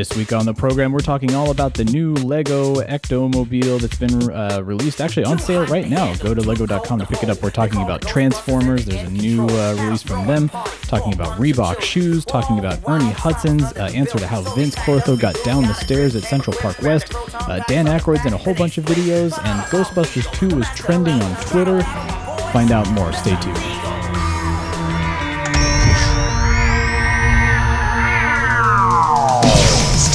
This week on the program, we're talking all about the new Lego Ectomobile that's been uh, released, actually on sale right now. Go to lego.com to pick it up. We're talking about Transformers. There's a new uh, release from them. Talking about Reebok shoes. Talking about Ernie Hudson's uh, answer to how Vinz Clortho got down the stairs at Central Park West. Uh, Dan Aykroyd's in a whole bunch of videos, and Ghostbusters 2 is trending on Twitter. Find out more. Stay tuned.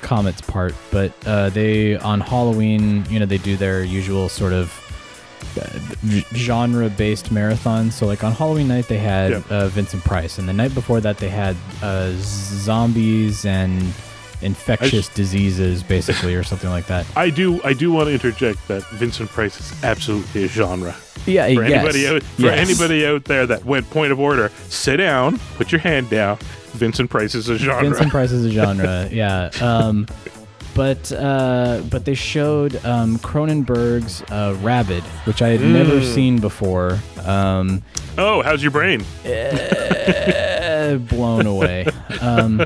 Comet's part, but uh, they on Halloween, you know, they do their usual sort of uh, genre-based marathon. So like on Halloween night, they had uh, Vincent Price, and the night before that, they had uh, zombies and infectious diseases, basically, or something like that. I do I do want to interject that Vincent Price is absolutely a genre. Yeah, For yes, anybody out for yes. anybody out there that went point of order, sit down, put your hand down. Vincent Price is a genre. Vincent Price is a genre, yeah. Um, but uh, but they showed um, Cronenberg's uh, Rabid, which I had never Mm. seen before. Um, oh, how's your brain? eh, blown away. Um,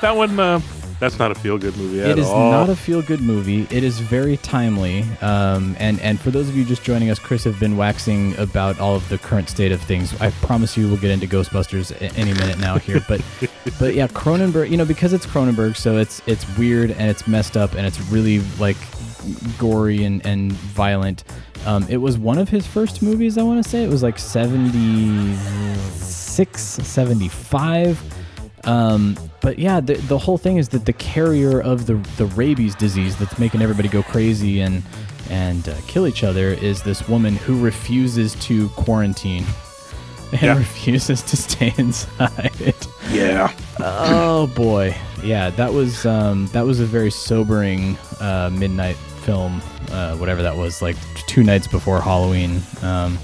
That one uh, that's not a feel good movie at it is all. not a feel-good movie. It is very timely. Um, and and for those of you just joining us, Chris have been waxing about all of the current state of things. I promise you, we'll get into Ghostbusters any minute now here. But but yeah, Cronenberg. You know, because it's Cronenberg, so it's it's weird and it's messed up and it's really like gory and and violent. Um, it was one of his first movies. I want to say it was like 76, 75. Um, but yeah, the, the whole thing is that the carrier of the the rabies disease that's making everybody go crazy and and uh, kill each other is this woman who refuses to quarantine and Yeah. refuses to stay inside. yeah. oh boy, yeah, that was um, that was a very sobering uh, midnight film, uh, whatever that was, like two nights before Halloween. Um,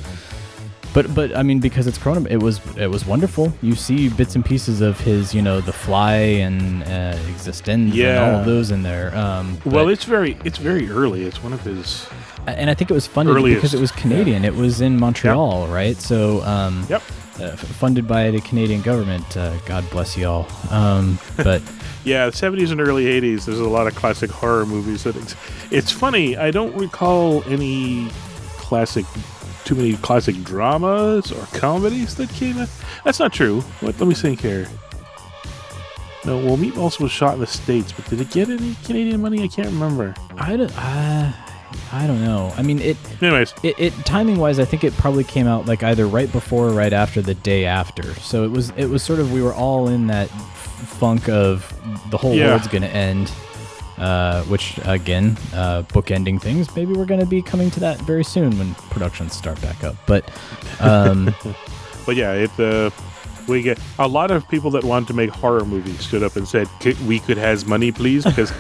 but but I mean, because it's Cronenberg, it was it was wonderful. You see bits and pieces of his, you know, The Fly and uh, eXistenZ and all of those in there. Um, Well, it's very it's very early. It's one of his and I think it was funded earliest, because it was Canadian. It was in Montreal, right? So um, Yep. uh, funded by the Canadian government. Uh, God bless y'all. Um, but Yeah, 70s and early 80s, there's a lot of classic horror movies that ex- it's funny, I don't recall any classic too many classic dramas or comedies that came out. That's not true. What let me think here. No, well Meatballs was shot in the States, but did it get any Canadian money? I can't remember. I don't. Uh, I don't know. I mean, it. Anyways, It, it timing wise, I think it probably came out like either right before or right after the day after. So it was it was sort of we were all in that funk of the whole Yeah. world's gonna end. Uh, which again, uh, bookending things. Maybe we're gonna be coming to that very soon when productions start back up. But um, but yeah, it uh we get a lot of people that wanted to make horror movies stood up and said, "C- "We could has money, please," because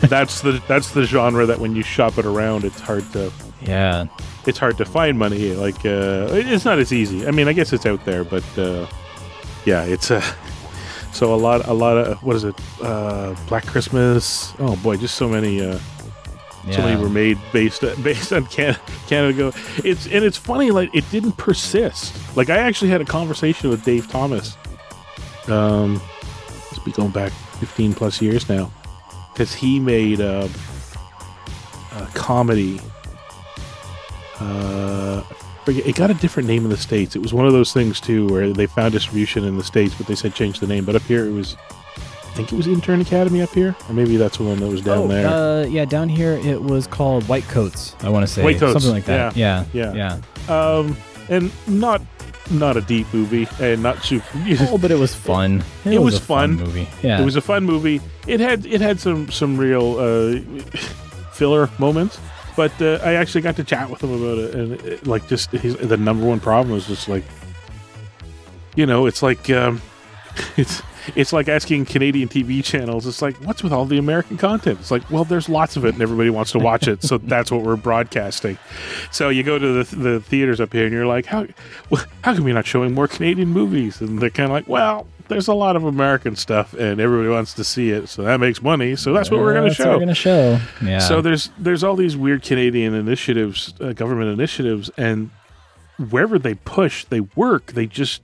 that's the that's the genre that when you shop it around, it's hard to yeah, it's hard to find money. Like uh, it's not as easy. I mean, I guess it's out there, but uh, yeah, it's uh, so a lot a lot of what is it? Uh, Black Christmas. Oh boy, just so many. Uh, so many were made based based on Can- Canada Go. It's and it's funny like it didn't persist. Like I actually had a conversation with Dave Thomas. Um, it's been going back fifteen plus years now, because he made a, a comedy. Uh, forget, it got a different name in the states. It was one of those things too, where they found distribution in the states, but they said change the name. But up here, it was I think it was Intern Academy up here, or maybe that's the one that was down oh, there. Uh, yeah, down here it was called White Coats. I want to say White Coats, something like that. Yeah, yeah. yeah. Um, and not not a deep movie, and not super. Oh, but it was fun. It, It was, was a fun. fun. movie. Yeah, It was a fun movie. It had it had some some real uh, filler moments, but uh, I actually got to chat with him about it, and it, like just his, the number one problem was just like, you know, it's like um, it's it's like asking Canadian TV channels. It's like, what's with all the American content? It's like, well, there's lots of it, and everybody wants to watch it, so that's what we're broadcasting. So you go to the the theaters up here, and you're like, how how come you're not showing more Canadian movies? And they're kind of like, well, there's a lot of American stuff, and everybody wants to see it, so that makes money. So that's what we're going to show. We're gonna show. Yeah. So there's there's all these weird Canadian initiatives, uh, government initiatives, and wherever they push, they work. They just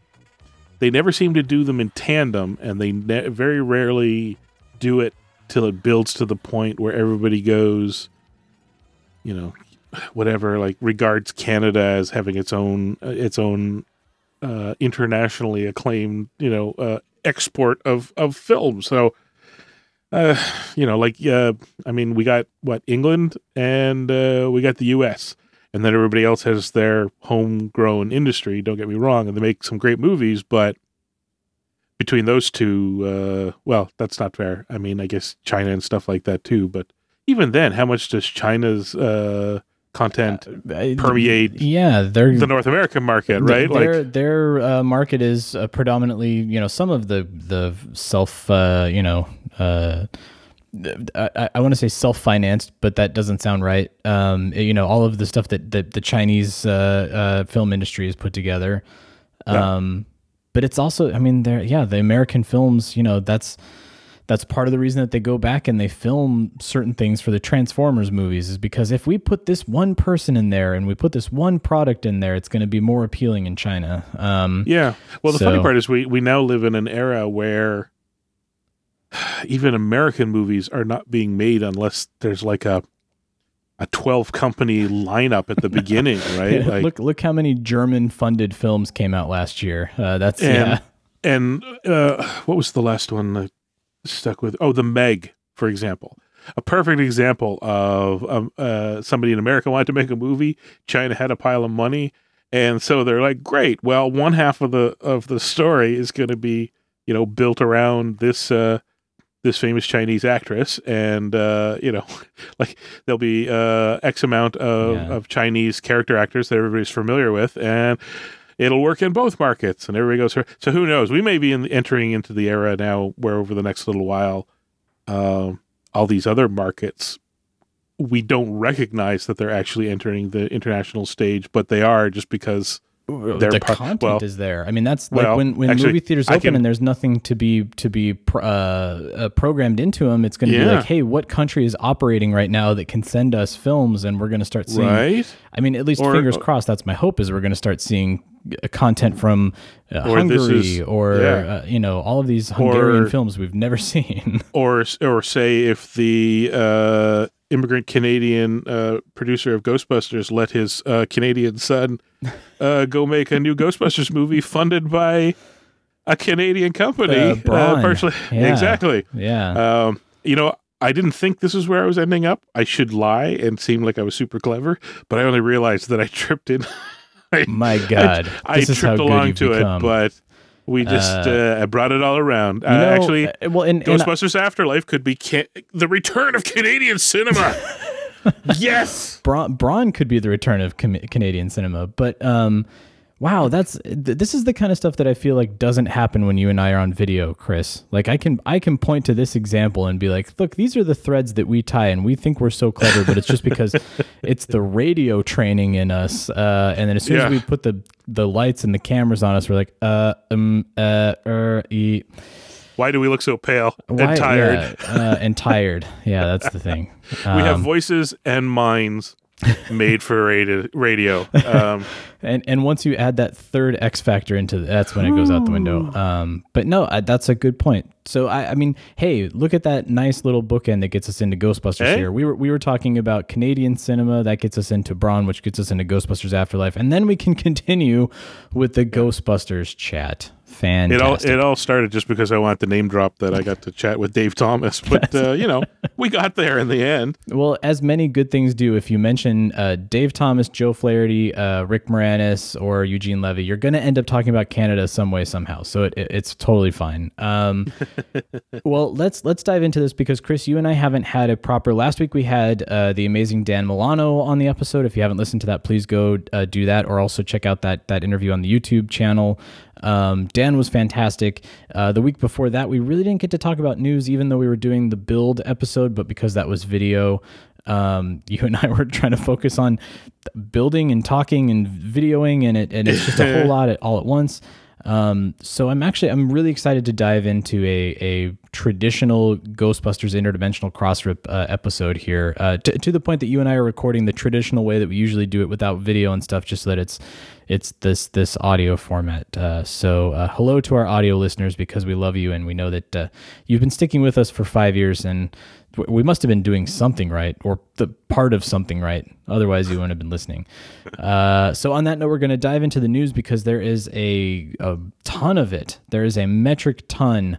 they never seem to do them in tandem, and they ne- very rarely do it till it builds to the point where everybody goes, you know, whatever, like regards Canada as having its own uh, its own uh, internationally acclaimed, you know, uh, export of of film. So uh, you know, like uh, I mean, we got what England and uh, we got the U.S. and then everybody else has their homegrown industry. Don't get me wrong, and they make some great movies, but between those two, uh, well, that's not fair. I mean, I guess China and stuff like that too, but even then, how much does China's uh, content Uh, permeate Yeah, they're the North American market, right? Their Like, their uh, market is uh, predominantly, you know, some of the the self, uh, you know, uh, I, I want to say self financed, but that doesn't sound right. Um, you know, all of the stuff that, that the Chinese uh, uh, film industry has put together. Yeah. Um, but it's also, I mean, there, yeah, the American films, you know, that's that's part of the reason that they go back and they film certain things for the Transformers movies is because if we put this one person in there and we put this one product in there, it's going to be more appealing in China. Um, yeah. Well, the funny part is we we now live in an era where even American movies are not being made unless there's like a a 12 company lineup at the beginning, right? Like look, look how many German funded films came out last year. Uh, that's and yeah, and uh, what was the last one stuck with? Oh, the Meg, for example. A perfect example of um, uh, somebody in America wanted to make a movie. China had a pile of money, and so they're like, "Great! Well, one half of the of the story is going to be, you know, built around this uh, this famous Chinese actress, and uh, you know, like there'll be uh, X amount of, Yeah. of Chinese character actors that everybody's familiar with, and it'll work in both markets. And everybody goes, so who knows? We may be in, entering into the era now where over the next little while, um, all these other markets. We don't recognize that they're actually entering the international stage, but they are just because the content well- is there. I mean, that's well, like when when actually, movie theaters open can- and there's nothing to be to be pr- uh, uh, programmed into them. It's going to be like, hey, what country is operating right now that can send us films, and we're going to start seeing. right. I mean, at least Or- fingers crossed. That's my hope is we're going to start seeing uh, content from uh, Or Hungary is- or yeah. uh, you know all of these Hungarian Or- films we've never seen. or or say if the uh, immigrant Canadian uh, producer of Ghostbusters let his uh, Canadian son uh, go make a new Ghostbusters movie funded by a Canadian company, Uh, partially Yeah. exactly. yeah. Um, you know, I didn't think this is where I was ending up. I should lie and seem like I was super clever, but I only realized that I tripped in. I- My God, I, how tripped along to become. it, but we just uh, I brought it all around. Uh, You know, actually, uh, well, and, and Ghostbusters Afterlife could be ca- the return of Canadian cinema. yes. Braun, Braun could be the return of com- Canadian cinema, but um, wow, that's th- this is the kind of stuff that I feel like doesn't happen when you and I are on video, Chris. Like I can I can point to this example and be like, look, these are the threads that we tie, and we think we're so clever, but it's just because it's the radio training in us, uh, and then as soon Yeah. as we put the the lights and the cameras on us, we're like, uh, um, uh, er, e. Why do we look so pale Why- and tired? yeah, uh, and tired. Yeah, that's the thing. we have Um, voices and minds. made for radio. Um, And and once you add that third X factor into the, that's when it goes out the window. Um, but no, I, that's a good point. So I, I mean, hey, look at that nice little bookend that gets us into Ghostbusters Hey. here. We were we were talking about Canadian cinema that gets us into Braun, which gets us into Ghostbusters Afterlife, and then we can continue with the Ghostbusters chat. It all it all started just because I wanted to name drop that I got to chat with Dave Thomas, but uh, you know we got there in the end. Well, as many good things do, if you mention uh, Dave Thomas, Joe Flaherty, uh, Rick Moranis, or Eugene Levy, you're going to end up talking about Canada some way somehow. So it, it- it's totally fine. Um, well, let's let's dive into this because Chris, you and I haven't had a proper. Last week we had uh, the amazing Dan Milano on the episode. If you haven't listened to that, please go uh, do that, or also check out that that interview on the YouTube channel. Um, Dan was fantastic. Uh, the week before that, we really didn't get to talk about news, even though we were doing the build episode, but because that was video, um, you and I were trying to focus on building and talking and videoing, and it and it's just a whole lot at, all at once. Um, so I'm actually I'm really excited to dive into a a traditional Ghostbusters interdimensional cross rip uh, episode here, uh, to, to the point that you and I are recording the traditional way that we usually do it without video and stuff, just so that it's it's this this audio format. Uh, so uh, hello to our audio listeners because we love you and we know that uh, you've been sticking with us for five years and we must have been doing something right or the part of something right. Otherwise, you wouldn't have been listening. Uh, so on that note, we're going to dive into the news because there is a, a ton of it. There is a metric ton.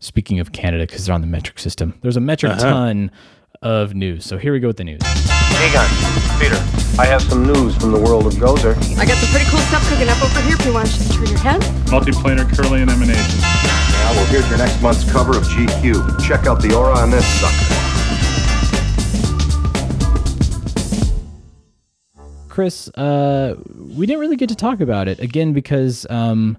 Speaking of Canada, because they're on the metric system, there's a metric ton of news. So here we go with the news. Egon, Peter, I have some news from the world of Gozer. I got some pretty cool stuff cooking up over here. If you want to just turn your head. Multiplanar and emanation. Now, well, here's your next month's cover of GQ. Check out the aura on this sucker. Chris, uh, we didn't really get to talk about it again because, um,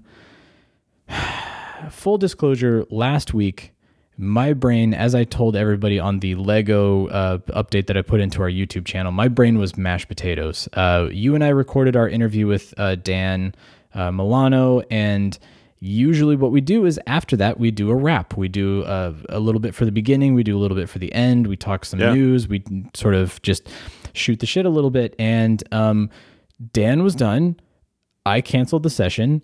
full disclosure, last week, my brain, as I told everybody on the Lego uh, update that I put into our YouTube channel, my brain was mashed potatoes. Uh, you and I recorded our interview with uh, Dan uh, Milano, and usually what we do is after that we do a wrap. We do uh, a little bit for the beginning, we do a little bit for the end, we talk some Yeah. news, we sort of just shoot the shit a little bit. And um, Dan was done. I canceled the session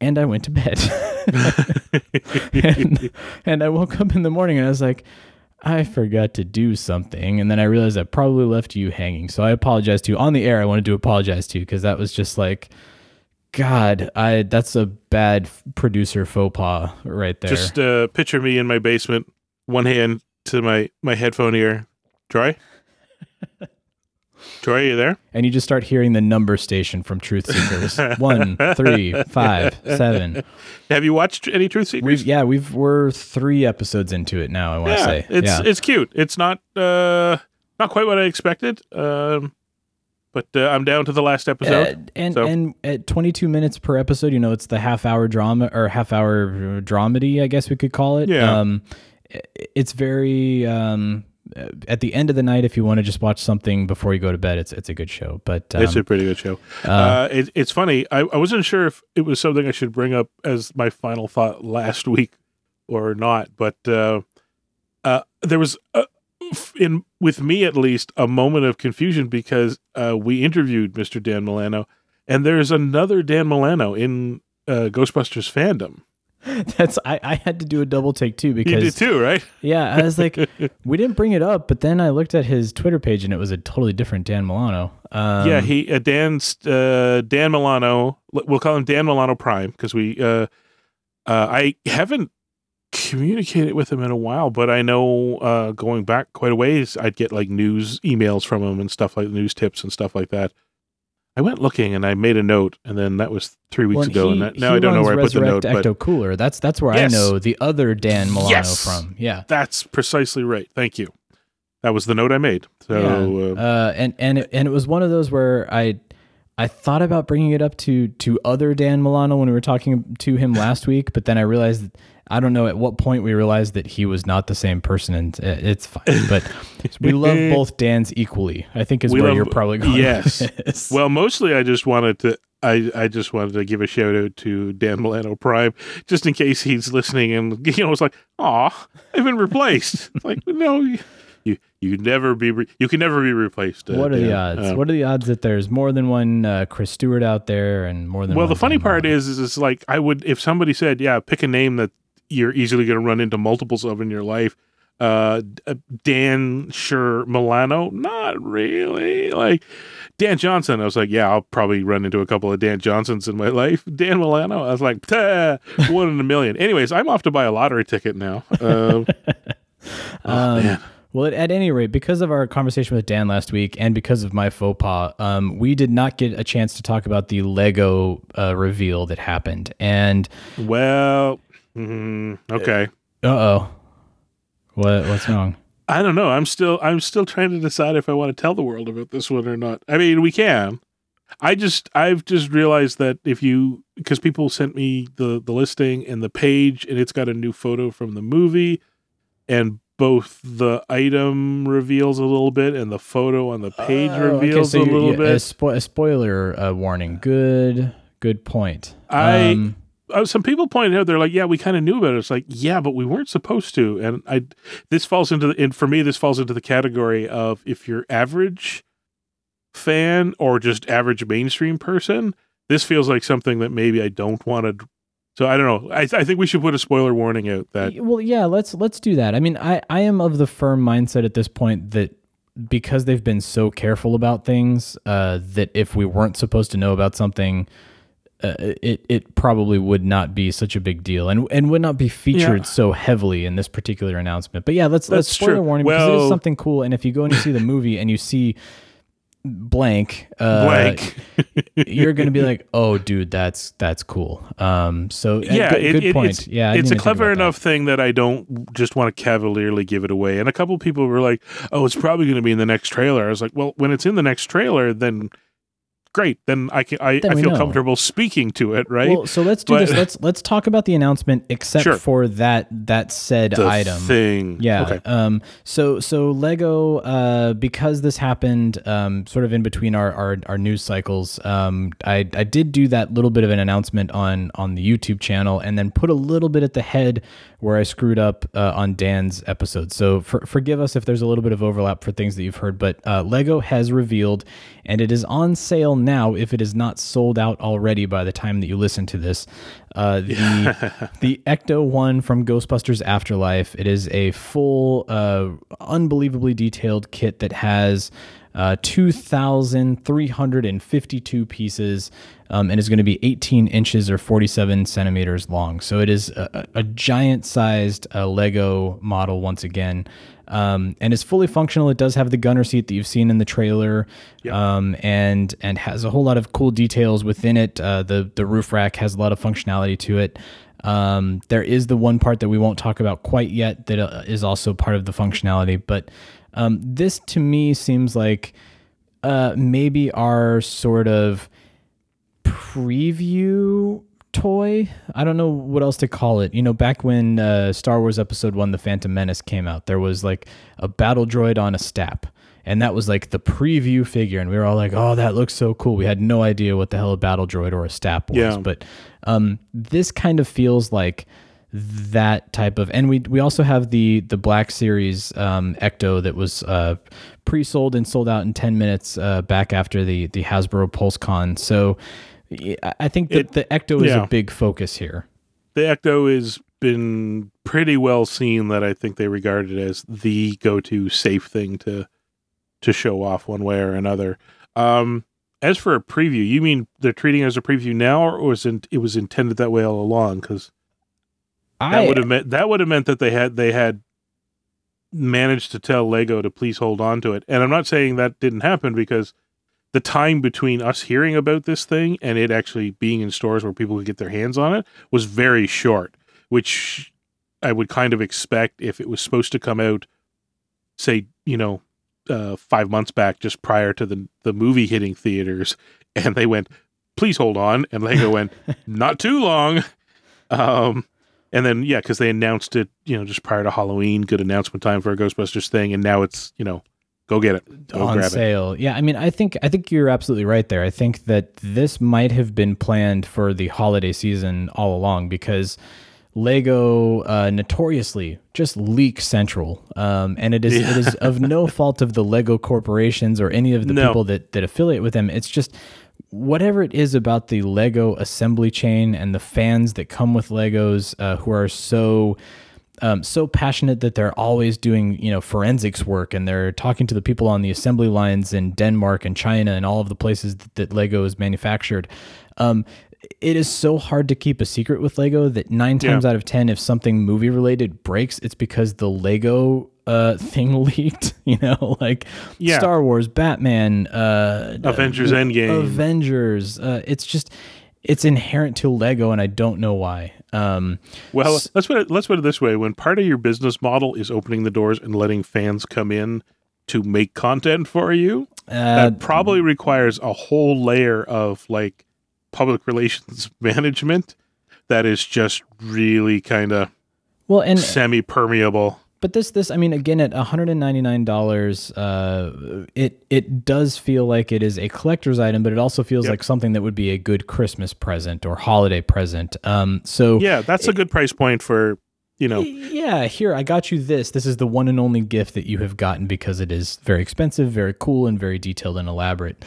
and I went to bed. and, and I woke up in the morning and I was like, I forgot to do something. And then I realized I probably left you hanging. So I apologize to you on the air. I wanted to apologize to you because that was just like, God, I that's a bad producer faux pas right there. Just uh, picture me in my basement, one hand to my my headphone ear. Troy, Troy, you there? and you just start hearing the number station from Truth Seekers. One, three, five, seven. Have you watched any Truth Seekers? We've yeah, we've we're three episodes into it now. I want to yeah, say it's yeah. it's cute. It's not uh not quite what I expected. Um, but uh, I'm down to the last episode. Uh, and so- and at 22 minutes per episode, you know, it's the half hour drama or half hour dramedy, I guess we could call it. Yeah. Um, it's very um, at the end of the night, if you want to just watch something before you go to bed, it's it's a good show. But um, it's a pretty good show. Uh, it, it's funny. I, I wasn't sure if it was something I should bring up as my final thought last week or not, but uh, uh, there was uh, in with me at least a moment of confusion because uh, we interviewed Mr. Dan Milano, and there's another Dan Milano in uh, Ghostbusters fandom. that's I, I had to do a double take too because You did too, right? yeah, I was like, we didn't bring it up, but then I looked at his Twitter page and it was a totally different Dan Milano. Um, yeah, he uh, Dan's uh, Dan Milano. We'll call him Dan Milano Prime because we. Uh, uh, I haven't communicated with him in a while, but I know uh, going back quite a ways, I'd get like news emails from him and stuff like news tips and stuff like that. I went looking and I made a note, and then that was three weeks Well, ago, he- and that, now I don't know where I put the note, Ecto Cooler. That's that's where Yes. I know the other Dan Milano Yes. from. Yeah. that's precisely right. Thank you. That was the note I made. So Yeah. uh, uh, and and it, and it was one of those where I I thought about bringing it up to to other Dan Milano when we were talking to him last week, but then I realized that, I don't know at what point we realized that he was not the same person, and it's fine. But we love both Dans equally. I think is We where love- you're probably going. yes. Well, mostly I just wanted to I, I just wanted to give a shout out to Dan Milano Prime, just in case he's listening and you know it's like, aw, I've been replaced. Like, no, you you never be re- you can never be replaced. Uh, what are the odds? Uh, what are the odds that there's more than one uh, Chris Stewart out there and more than well, the funny Dan part is, is, is like I would if somebody said, "Yeah, pick a name that you're easily going to run into multiples of in your life." Uh, Dan Sure Milano, not really. Like Dan Johnson, I was like, yeah, I'll probably run into a couple of Dan Johnsons in my life. Dan Milano, I was like, one in a million. Anyways, I'm off to buy a lottery ticket now. Uh, oh, Um. Well, at, at any rate, because of our conversation with Dan last week and because of my faux pas, um, we did not get a chance to talk about the Lego uh, reveal that happened. And Well, mm, okay. uh oh, what what's wrong? I don't know. I'm still I'm still trying to decide if I want to tell the world about this one or not. I mean, we can. I just I've just realized that if you because people sent me the the listing and the page and it's got a new photo from the movie and both the item reveals a little bit and the photo on the page Oh, okay, reveals so a little yeah, bit. A, spo- a spoiler uh, warning. Good, good point. I- Um, uh, some people pointed out they're like, yeah, we kind of knew about it. It's like, yeah, but we weren't supposed to. And I, this falls into the, and for me, this falls into the category of if you're average fan or just average mainstream person, this feels like something that maybe I don't want to. So I don't know. I, I think we should put a spoiler warning out that well, yeah, let's let's do that. I mean, I I am of the firm mindset at this point that because they've been so careful about things, uh, that if we weren't supposed to know about something, uh, it it probably would not be such a big deal and and would not be featured Yeah. so heavily in this particular announcement. But yeah, let's let's That's spoiler true. warning because it is something cool. And if you go and you see the movie and you see blank, uh, blank. you're gonna be like, oh, dude, that's that's cool. Um, so uh, yeah, good, it- good it- point. It's, yeah, I it's a clever about that. enough thing that I don't just want to cavalierly give it away. And a couple people were like, "Oh, it's probably going to be in the next trailer." I was like, "Well, when it's in the next trailer, then great. Then I can I, I feel know. comfortable speaking to it, right?" Well, so let's do But- this. Let's let's talk about the announcement, except Sure. for that that said the item. thing, Yeah. Okay. Um. So so Lego, uh, because this happened, um, sort of in between our our, our news cycles, um, I I did do that little bit of an announcement on on the YouTube channel, and then put a little bit at the head where I screwed up uh, on Dan's episode. So for, forgive us if there's a little bit of overlap for things that you've heard, but uh, Lego has revealed, and it is on sale now if it is not sold out already by the time that you listen to this. Uh, the the Ecto One from Ghostbusters Afterlife. It is a full, uh, unbelievably detailed kit that has uh, 2,352 pieces um, and is going to be 18 inches or 47 centimeters long. So it is a, a giant sized uh, Lego model once again. Um, and it's fully functional. It does have the gunner seat that you've seen in the trailer, um, and and has a whole lot of cool details within it. Uh, the the roof rack has a lot of functionality to it. Um, there is the one part that we won't talk about quite yet that uh, is also part of the functionality. But um, this to me seems like uh, maybe our sort of preview toy. I don't know what else to call it. You know, back when uh, Star Wars Episode One: The Phantom Menace came out, there was like a battle droid on a stap. And that was like the preview figure, and we were all like, "Oh, that looks so cool." We had no idea what the hell a battle droid or a stap was, Yeah. but um, this kind of feels like that type of and we we also have the the black series um ecto that was uh pre-sold and sold out in 10 minutes uh back after the the hasbro pulse con so i I think that It- the ecto is yeah. a big focus here the Ecto has been pretty well seen that I think they regard it as the go-to safe thing to to show off one way or another. Um, as for a preview, you mean they're treating it as a preview now, or was it, it was intended that way all along? Because that would have meant that would have meant that they had they had managed to tell Lego to please hold on to it. And I'm not saying that didn't happen because the time between us hearing about this thing and it actually being in stores where people could get their hands on it was very short, which I would kind of expect if it was supposed to come out, say, you know, uh, five months back, just prior to the the movie hitting theaters, and they went, "Please hold on," and Lego went, "Not too long." Um, and then yeah, because they announced it, you know, just prior to Halloween, good announcement time for a Ghostbusters thing, and now it's you know, go get it, go on grab it. sale. Yeah, I mean, I think I think you're absolutely right there. I think that this might have been planned for the holiday season all along because Lego uh, notoriously just leak central, um, and it is it is of no fault of the Lego corporations or any of the No. people that that affiliate with them. It's just whatever it is about the Lego assembly chain and the fans that come with Legos uh, who are so um, so passionate that they're always doing you know forensics work and they're talking to the people on the assembly lines in Denmark and China and all of the places that, that Lego is manufactured. Um, it is so hard to keep a secret with Lego that nine times Yeah. out of ten, if something movie related breaks, it's because the Lego uh, thing leaked. You know, like Yeah. Star Wars, Batman, uh, Avengers uh, Endgame. Avengers. Uh, it's just it's inherent to Lego, and I don't know why. Um, Well, let's put it let's put it this way: when part of your business model is opening the doors and letting fans come in to make content for you, uh, that probably requires a whole layer of like public relations management that is just really kind of well, and semi-permeable. But this, this, I mean, again, at one hundred and ninety nine dollars, uh, it it does feel like it is a collector's item, but it also feels Yep. like something that would be a good Christmas present or holiday present. Um, so Yeah, that's a good price point for you know. yeah, here I got you this. This is the one and only gift that you have gotten because it is very expensive, very cool, and very detailed and elaborate.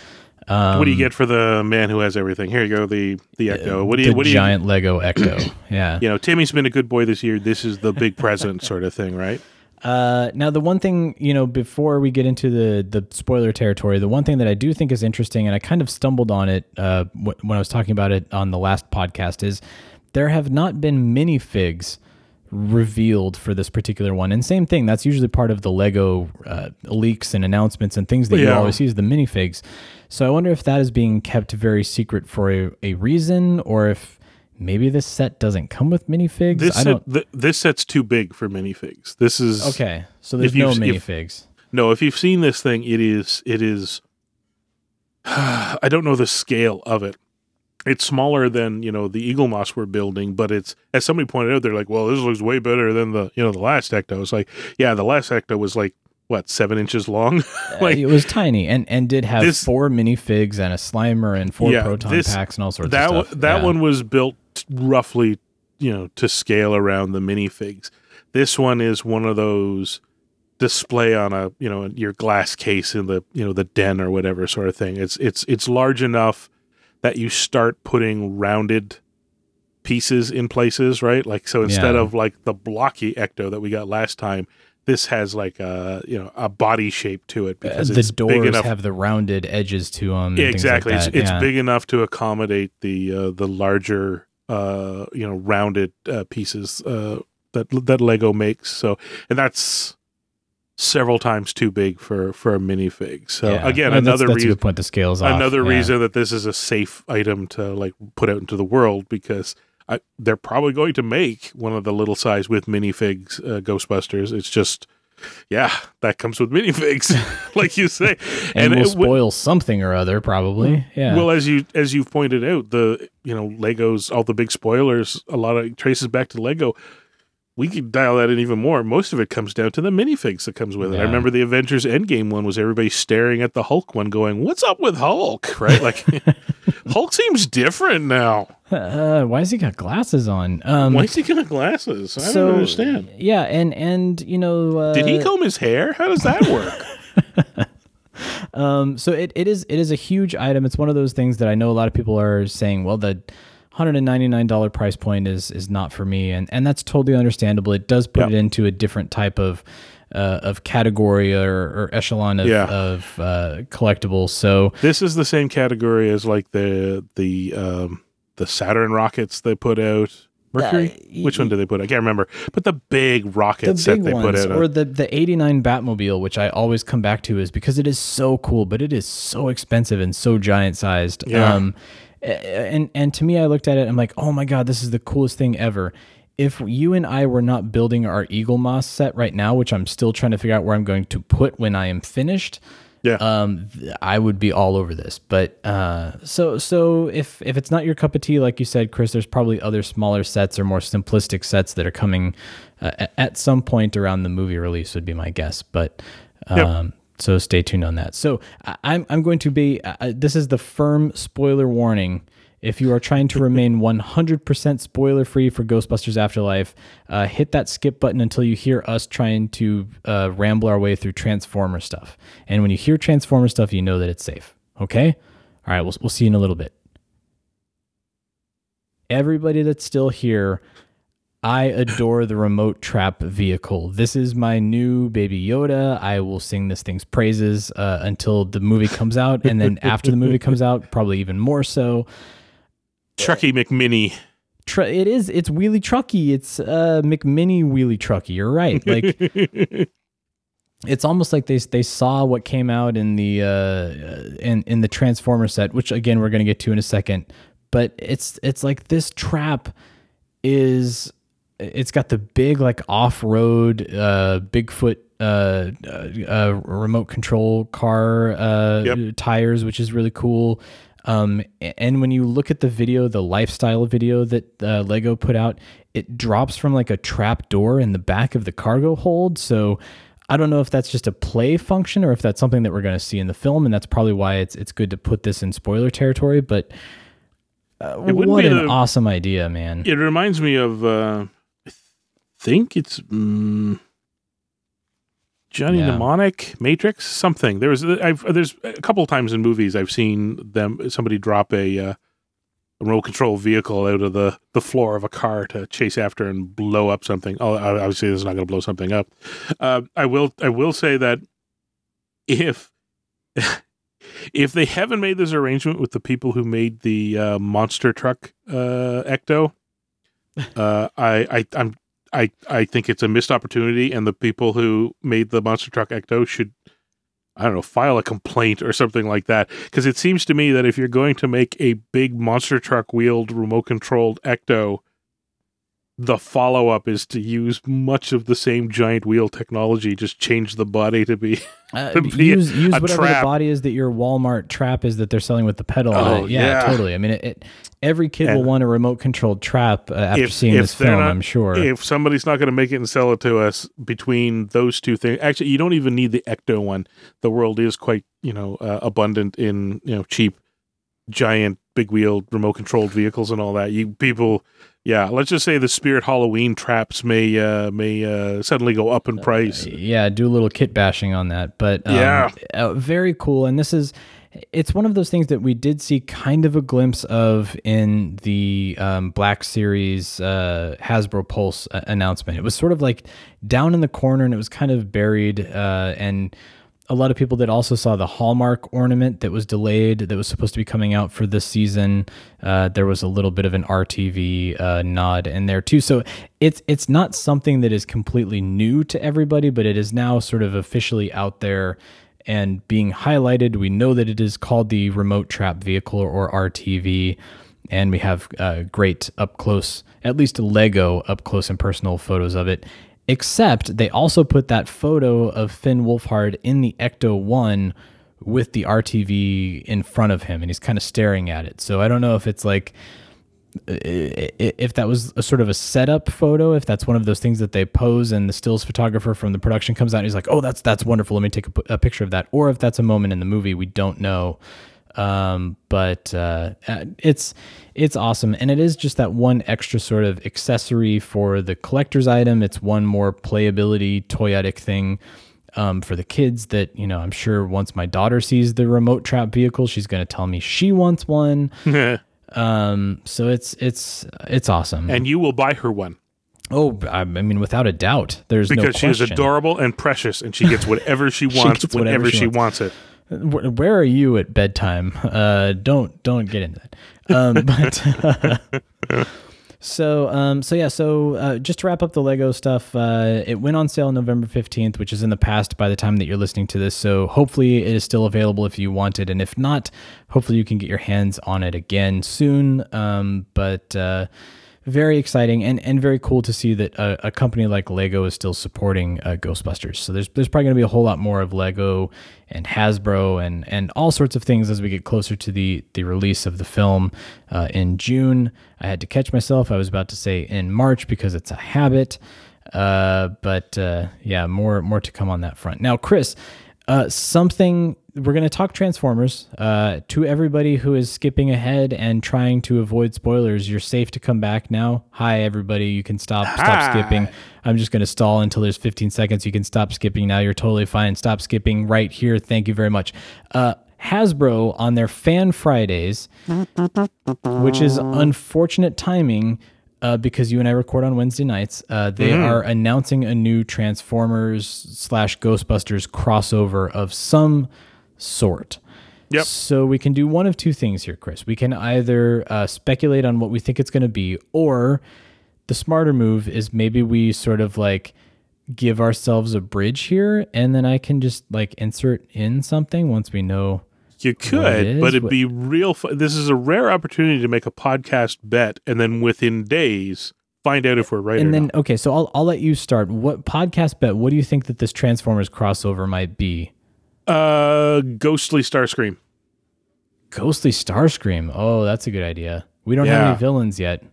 Um, what do you get for the man who has everything? Here you go, the the Ecto. What do you? the What do you? giant Lego Ecto? yeah. You know, Timmy's been a good boy this year. This is the big present, sort of thing, right? Uh, now the one thing you know before we get into the the spoiler territory, the one thing that I do think is interesting, and I kind of stumbled on it uh, wh- when I was talking about it on the last podcast, is there have not been minifigs revealed for this particular one. And same thing, that's usually part of the Lego uh, leaks and announcements and things that you always see is the minifigs. So I wonder if that is being kept very secret for a, a reason, or if maybe this set doesn't come with minifigs. This I set, don't. th- this set's too big for minifigs. This is Okay, so there's no if- minifigs. No, if you've seen this thing, it is it is. I don't know the scale of it. It's smaller than you know the Eaglemoss we're building, but it's as somebody pointed out, they're like, "Well, this looks way better than the you know the last Ecto." It's like, yeah, the last Ecto was like what seven inches long. Uh, like it was tiny and and did have This- four minifigs and a slimer and four Yeah, proton this- packs and all sorts that of stuff. that Yeah. one was built roughly, you know, to scale around the minifigs. This one is one of those display on a you know your glass case in the you know the den or whatever sort of thing. It's it's it's large enough that you start putting rounded pieces in places, right? Like so instead Yeah. of like the blocky ecto that we got last time, this has like a you know a body shape to it Uh, because the it's big doors have the rounded edges to them. yeah, exactly. Like it's that. it's yeah. big enough to accommodate the uh, the larger uh, you know rounded uh, pieces uh, that that Lego makes. So and that's several times too big for for a minifig. So Yeah. again, Uh, that's- another that's, a reason point. The scales off. another yeah. reason that this is a safe item to like put out into the world because I, they're probably going to make one of the little size with minifigs uh, Ghostbusters. It's just yeah, that comes with minifigs, like you say, and, will it w- spoil something or other probably. Yeah. well, as you as you've pointed out, the you know Legos, all the big spoilers, a lot of traces back to Lego. We could dial that in even more. Most of it comes down to the minifigs that comes with it. I remember the Avengers Endgame one was everybody staring at the Hulk one, going, "What's up with Hulk?" Right? Like Hulk seems different now. uh, why has he got glasses on? Um, Why is he got glasses? I so, don't understand. Yeah, and and you know, uh, Did he comb his hair? How does that work? Um, so it, it is it is a huge item. It's one of those things that I know a lot of people are saying, well, the hundred and ninety nine dollar price point is is not for me, and and that's totally understandable. It does put Yeah. it into a different type of uh, of category or, or echelon of, Yeah. of uh, collectibles. So this is the same category as like the the um, the Saturn rockets they put out. Mercury? Uh, Which one did they put? out? I can't remember. But the big the rocket set big they put out. or the the eighty nine Batmobile, which I always come back to, is because it is so cool, but it is so expensive and so giant sized. Yeah. Um, and and to me, I looked at it. I'm like, oh my god, this is the coolest thing ever. If you and I were not building our Eaglemoss set right now, which I'm still trying to figure out where I'm going to put when I am finished, yeah. um, I would be all over this. But uh, so so if if it's not your cup of tea, like you said, Chris, there's probably other smaller sets or more simplistic sets that are coming uh, at some point around the movie release would be my guess. But um, so stay tuned on that. So I, I'm I'm going to be uh, uh, this is the firm spoiler warning. If you are trying to remain 100% spoiler free for Ghostbusters Afterlife, uh, hit that skip button until you hear us trying to uh, ramble our way through Transformer stuff. And when you hear Transformer stuff, you know that it's safe. Okay? All right, we'll, we'll see you in a little bit. Everybody that's still here, I adore the remote trap vehicle. This is my new baby Yoda. I will sing this thing's praises uh, until the movie comes out. And then after the movie comes out, probably even more so. Trucky McMini. Tr- it is. It's wheelie trucky. It's uh, McMini wheelie trucky. You're right. Like it's almost like they they saw what came out in the uh, in in the Transformer set, which again we're gonna get to in a second. But it's it's like this trap is it's got the big like off road uh, Bigfoot uh, uh, uh, remote control car uh, Yep. tires, which is really cool. Um, and when you look at the video, the lifestyle video that uh, Lego put out, it drops from like a trap door in the back of the cargo hold. So I don't know if that's just a play function or if that's something that we're going to see in the film, and that's probably why it's it's good to put this in spoiler territory. But uh, It what be an the- awesome idea, man! It reminds me of, uh, think it's mm, Johnny Yeah. Mnemonic, Matrix, something. There was, I've, there's a couple times in movies I've seen them, somebody drop a, uh, a remote control vehicle out of the, the floor of a car to chase after and blow up something. Oh, obviously this is not going to blow something up. Uh, I will, I will say that if, if they haven't made this arrangement with the people who made the uh, monster truck uh, Ecto, uh, I, I, I'm, I, I think it's a missed opportunity, and the people who made the monster truck Ecto should, I don't know, file a complaint or something like that. Because it seems to me that if you're going to make a big monster truck wheeled remote controlled Ecto, the follow up is to use much of the same giant wheel technology, just change the body to be. Uh, to be use use a whatever trap. the body is that your Walmart trap is that they're selling with the pedal. on Oh, it. yeah, yeah. totally. I mean, it, it, every kid will want a remote controlled trap uh, after seeing this film. not- I'm sure. If somebody's not going to make it and sell it to us between those two things, actually, you don't even need the Ecto one. The world is quite, you know, uh, abundant in you know cheap, giant, big wheeled, remote controlled vehicles and all that. You people, yeah. Let's just say the Spirit Halloween traps may uh, may uh, suddenly go up in price. yeah, do a little kit bashing on that. But um, Yeah. uh, very cool. And this is, it's one of those things that we did see kind of a glimpse of in the um, Black Series uh, Hasbro Pulse uh, announcement. It was sort of like down in the corner and it was kind of buried. Uh, and a lot of people that also saw the Hallmark ornament that was delayed, that was supposed to be coming out for this season. Uh, there was a little bit of an RTV uh, nod in there too. So it's it's not something that is completely new to everybody, but it is now sort of officially out there and being highlighted. We know that it is called the Remote Trap Vehicle or RTV, and we have uh, great up close, at least Lego up close and personal photos of it. Except they also put that photo of Finn Wolfhard in the Ecto 1 with the RTV in front of him, and he's kind of staring at it. So I don't know if it's like if that was a sort of a setup photo, if that's one of those things that they pose and the stills photographer from the production comes out and he's like, "Oh, that's that's wonderful. Let me take a, a picture of that," or if that's a moment in the movie, we don't know. Um, but uh, uh, it's it's awesome, and it is just that one extra sort of accessory for the collector's item. It's one more playability toyetic thing. Um, for the kids that you know i'm sure once my daughter sees the remote trap vehicle she's going to tell me she wants one um, so it's it's it's awesome. and you will buy her one oh, I mean, without a doubt, there's no because she is adorable and precious, and she gets whatever she She wants whatever whenever she she wants. wants it. Where, are you at bedtime? Uh, don't don't get into that. Um, but so um, so yeah. So uh, just to wrap up the Lego stuff, uh, it went on sale November fifteenth, which is in the past by the time that you're listening to this. So hopefully it is still available if you want it, and if not, hopefully you can get your hands on it again soon. Um, but uh, very exciting and, and very cool to see that a, a company like Lego is still supporting uh, Ghostbusters. So there's there's probably going to be a whole lot more of Lego and Hasbro and and all sorts of things as we get closer to the the release of the film uh, in June. I had to catch myself. I was about to say in March because it's a habit. Uh, but uh, yeah, more more to come on that front. Now, Chris, uh, something we're going to talk Transformers. Uh, to everybody who is skipping ahead and trying to avoid spoilers, you're safe to come back now. Hi, everybody. You can stop stop skipping. I'm just going to stall until there's 15 seconds. You can stop skipping now. You're totally fine. Stop skipping right here. Thank you very much. Uh, Hasbro on their Fan Fridays, which is unfortunate timing uh, because you and I record on Wednesday nights. Uh, they Mm-hmm. are announcing a new Transformers slash Ghostbusters crossover of some sort. Yep. So we can do one of two things here, Chris. We can either uh, speculate on what we think it's going to be, or the smarter move is maybe we sort of like give ourselves a bridge here, and then I can just like insert in something once we know. You could, is, but it'd be real. Fu- this is a rare opportunity to make a podcast bet, and then within days find out if we're right or And then not. okay, so I'll I'll let you start. What podcast bet? What do you think that this Transformers crossover might be? Uh, ghostly Starscream. Ghostly Starscream. Oh, that's a good idea. We don't have any villains yet.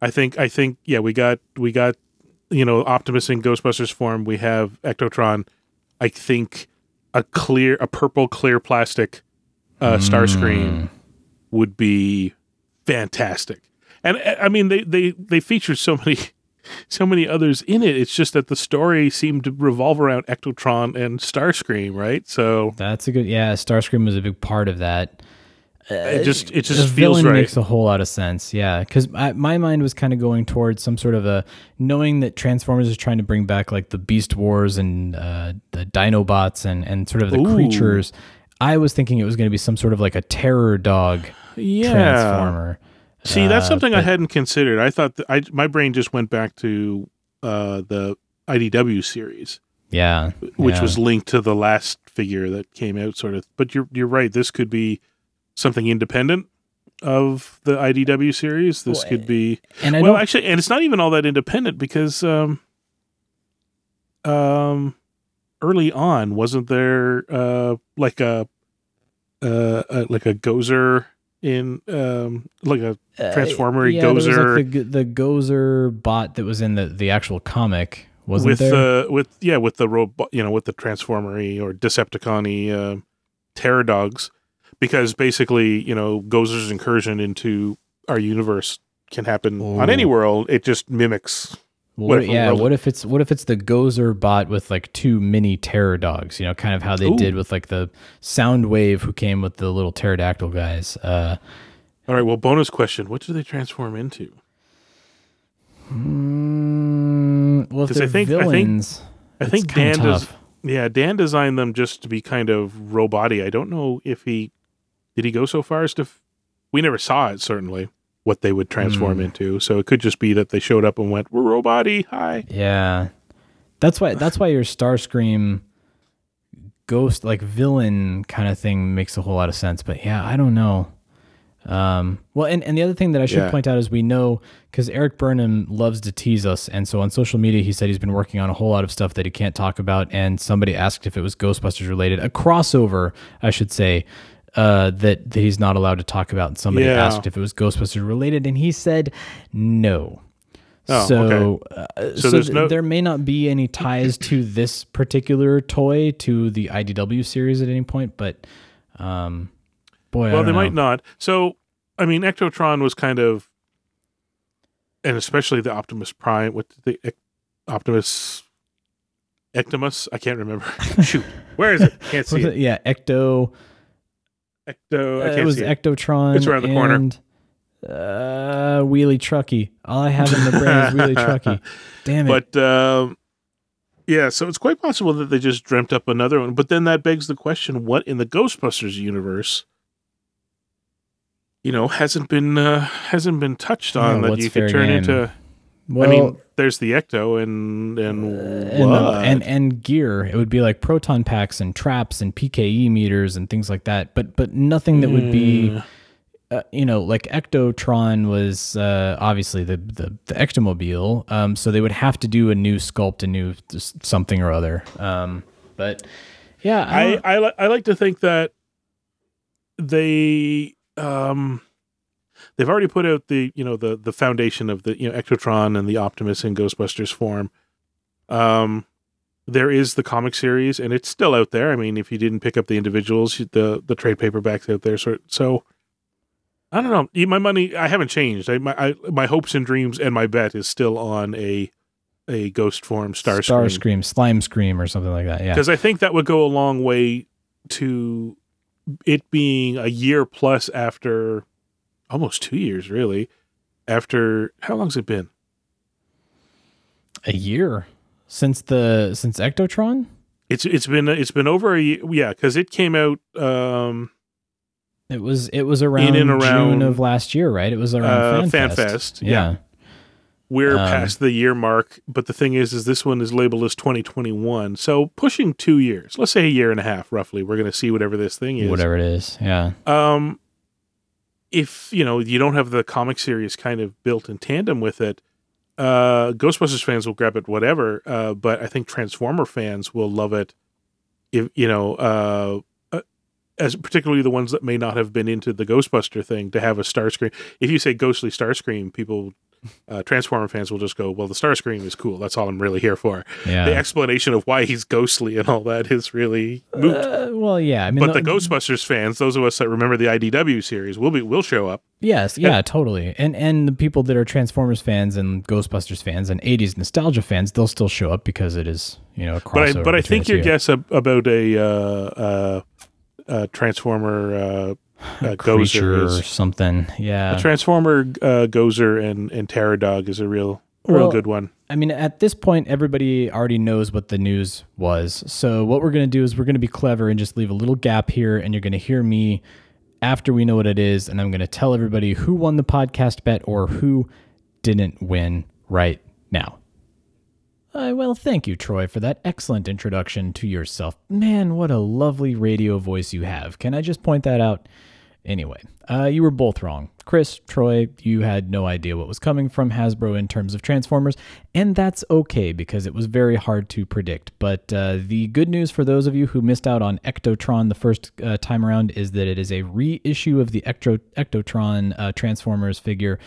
I think. I think. Yeah, we got. We got. You know, Optimus in Ghostbusters form. We have Ectotron. I think a clear, a purple clear plastic uh, Starscream would be fantastic. And I mean, they they they featured so many. So many others in it. It's just that the story seemed to revolve around Ectotron and Starscream, right? So That's a good. Yeah, Starscream was a big part of that. it just it just feels villain right. makes a whole lot of sense. Yeah, because my mind was kind of going towards some sort of a knowing that Transformers is trying to bring back like the Beast Wars and uh, the Dinobots and and sort of the Ooh. creatures. I was thinking it was going to be some sort of like a terror dog yeah. transformer. See, that's Uh, something I hadn't considered. I thought that I my brain just went back to uh, the IDW series, Yeah, which yeah. was linked to the last figure that came out, sort of. But you're you're right. This could be something independent of the IDW series. This Well, could be and I well, don't. actually, and it's not even all that independent because um, um, early on wasn't there uh like a uh, uh like a Gozer in um like a transformer Uh, yeah, was, like, Gozer the, the Gozer bot that was in the the actual comic wasn't with there? the with yeah with the robot you know with the transformery or Decepticon uh, terror dogs because basically you know Gozer's incursion into our universe can happen on any world. It just mimics What, What if yeah, what if it's what if it's the Gozer bot with like two mini terror dogs? You know, kind of how they did with like the Soundwave who came with the little pterodactyl guys. Uh, All right. Well, bonus question: What do they transform into? mm, well, if I think- I think- villains, I think Dan does. Yeah, Dan designed them just to be kind of robot-y. I don't know if he did he go so far as to. F- we never saw it certainly what they would transform Hmm. into. So it could just be that they showed up and went, "We're robot-y. Hi." Yeah, that's why that's why your Starscream ghost like villain kind of thing makes a whole lot of sense. But yeah, I don't know. Um, well, and, and the other thing that I should Yeah. point out is we know because Erik Burnham loves to tease us, and so on social media he said he's been working on a whole lot of stuff that he can't talk about. And somebody asked if it was Ghostbusters related, a crossover, I should say, uh, that, that he's not allowed to talk about. And somebody Yeah. asked if it was Ghostbusters related, and he said no. Oh, so, uh, So so, th- no- there may not be any ties to this particular toy to the IDW series at any point, but um, boy, I well, they know. might not. So, I mean, Ectotron was kind of, and especially the Optimus Prime with the Ec- Optimus Ectimus. I can't remember. Shoot, where is it? Can't see it. it? Yeah, Ecto. Ecto. Uh, it was see it. Ectotron. It's around the corner. and, Uh, Wheelie Trucky. All I have in the brain is Wheelie Trucky. Damn it! But um, yeah, so it's quite possible that they just dreamt up another one. But then that begs the question: What in the Ghostbusters universe, you know, hasn't been uh, hasn't been touched on Yeah, that you could turn game? into? Well, I mean, there's the Ecto and and and, what? and and gear. It would be like proton packs and traps and PKE meters and things like that. But but nothing that would be, Mm. uh, you know, like Ectotron was uh, obviously the the the Ectomobile. Um, so they would have to do a new sculpt, a new something or other. Um, but yeah, I, I I, li- I like to think that they um they've already put out the you know the the foundation of the you know Ectotron and the Optimus in Ghostbusters form. Um, there is the comic series, and it's still out there. I mean, if you didn't pick up the individuals, the the trade paperbacks out there. So, so I don't know. My money, I haven't changed. I, my I, my hopes and dreams and my bet is still on a a ghost form star Star scream Scream, Slime Scream, or something like that. Yeah. because I think that would go a long way to it being a year plus after almost two years, really. After how long's it been? A year since the since Ectotron. It's it's been it's been over a year, yeah, because it came out um, It was it was around in and around June of last year, right? It was around uh, FanFest. FanFest, Yeah. yeah. we're Um, past the year mark. But the thing is, is this one is labeled as 2021, so pushing two years. Let's say a year and a half, roughly. We're going to see whatever this thing is. Whatever it is. Yeah. Um, if you know you don't have the comic series kind of built in tandem with it, uh, Ghostbusters fans will grab it, whatever. Uh, but I think Transformer fans will love it. If you know, uh, uh, as particularly the ones that may not have been into the Ghostbuster thing, to have a Starscream. If you say Ghostly Starscream, people. Uh, Transformer fans will just go, well, the Starscream is cool. That's all I'm really here for. Yeah. The explanation of why he's ghostly and all that is really moot. Uh, well, yeah. I mean, But the Ghostbusters fans, those of us that remember the IDW series, will be will show up. Yes, yeah, totally. And and the people that are Transformers fans and Ghostbusters fans and 80s nostalgia fans, they'll still show up because it is, you know, a But I but I think your guess ab- about a uh, uh, uh, Transformer uh, creature Gozer or is something. Yeah. a Transformer uh, Gozer and and Pterodog is a real real Well, good one. I mean, at this point, everybody already knows what the news was. So, what we're going to do is we're going to be clever and just leave a little gap here, and you're going to hear me after we know what it is, and I'm going to tell everybody who won the podcast bet or who didn't win right now. Uh, well, thank you, Troy, for that excellent introduction to yourself. Man, what a lovely radio voice you have. Can I just point that out? Anyway, uh, you were both wrong. Chris, Troy, you had no idea what was coming from Hasbro in terms of Transformers, and that's okay because it was very hard to predict. But uh, the good news for those of you who missed out on Ectotron the first uh, time around is that it is a reissue of the Ecto- Ectotron uh, Transformers figure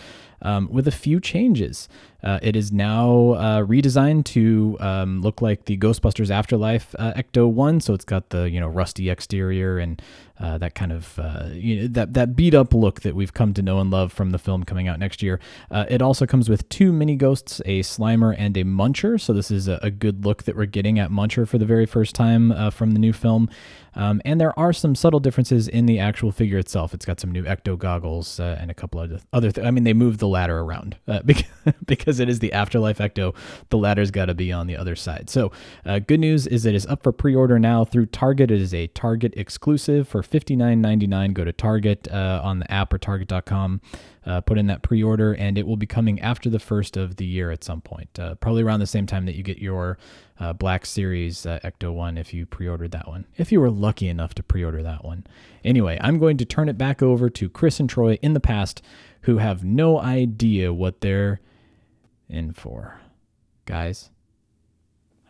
um, with a few changes. Uh, it is now uh, redesigned to um, look like the Ghostbusters Afterlife uh, Ecto One, so it's got the you know rusty exterior and uh, that kind of uh, you know, that that beat up look that we've come to know and love from the film coming out next year. Uh, it also comes with two mini ghosts, a Slimer and a Muncher. So this is a, a good look that we're getting at Muncher for the very first time from the new film. Um, and there are some subtle differences in the actual figure itself. It's got some new ecto goggles and a couple of other. Th- I mean, they moved the ladder around because, because it is the afterlife ecto. The ladder's got to be on the other side. So, uh, good news is it is up for pre-order now through Target. It is a Target exclusive for fifty nine ninety nine. Go to Target uh, on the app or Target.com. Uh, put in that pre-order, and it will be coming after the first of the year at some point, uh, probably around the same time that you get your uh, Black Series uh, Ecto One if you pre-ordered that one. If you were lucky enough to pre-order that one. Anyway, I'm going to turn it back over to Chris and Troy in the past, who have no idea what they're in for, guys.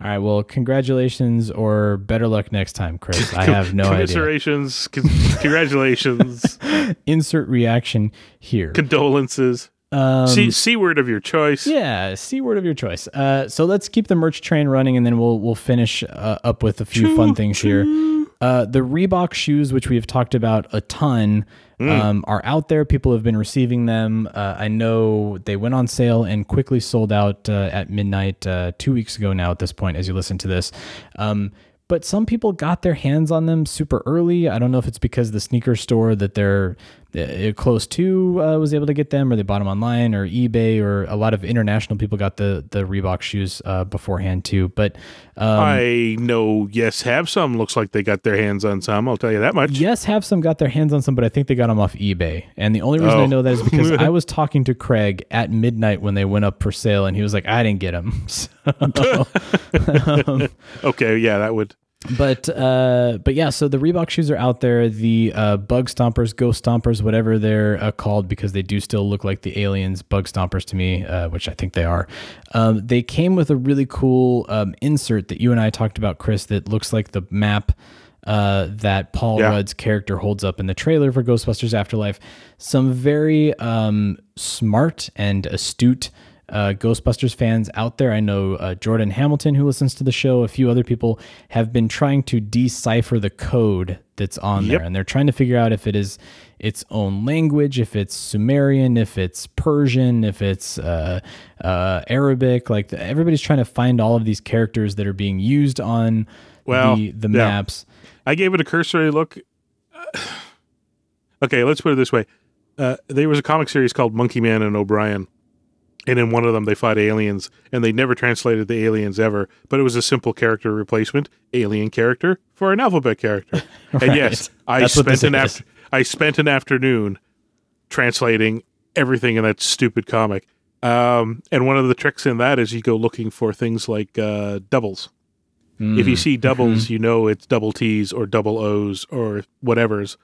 All right. Well, congratulations or better luck next time, Chris. I have no idea. Commiserations, con- congratulations, Insert reaction here. condolences. Um, C C word of your choice. Yeah, C word of your choice. Uh, so let's keep the merch train running, and then we'll we'll finish uh, up with a few fun things here. Uh, the Reebok shoes, which we have talked about a ton, um, are out there. People have been receiving them. Uh, I know they went on sale and quickly sold out uh, at midnight uh, two weeks ago now. At this point, as you listen to this. Um, but some people got their hands on them super early. I don't know if it's because the sneaker store that they're close to uh, was able to get them, or they bought them online, or eBay, or a lot of international people got the the Reebok shoes uh, beforehand too. But um, I know. Yes, have some. Looks like they got their hands on some. I'll tell you that much. yes, have some got their hands on some, but I think they got them off eBay. And the only reason I Oh. know that is because I was talking to Craig at midnight when they went up for sale, and he was like, "I didn't get them." So, um, Okay, yeah, that would. But uh, but yeah, so the Reebok shoes are out there. The uh, Bug Stompers, Ghost Stompers, whatever they're uh, called, because they do still look like the aliens Bug Stompers to me, uh, which I think they are. Um, they came with a really cool um, insert that you and I talked about, Chris. That looks like the map uh, that Paul Yeah. Rudd's character holds up in the trailer for Ghostbusters Afterlife. Some very um, smart and astute uh, Ghostbusters fans out there. I know uh, Jordan Hamilton, who listens to the show, a few other people have been trying to decipher the code that's on Yep. there, and they're trying to figure out if it is its own language, if it's Sumerian, if it's Persian, if it's uh, uh, Arabic. Like the, everybody's trying to find all of these characters that are being used on Well, the the yeah. maps. I gave it a cursory look. okay, let's put it this way. Uh, there was a comic series called Monkey Man and O'Brien. And in one of them, they fought aliens, and they never translated the aliens ever. But it was a simple character replacement, alien character for an alphabet character. And yes, I That's spent an after- I spent an afternoon translating everything in that stupid comic. Um, and one of the tricks in that is you go looking for things like uh, doubles. If you see doubles, you know it's double T's or double O's or whatever's.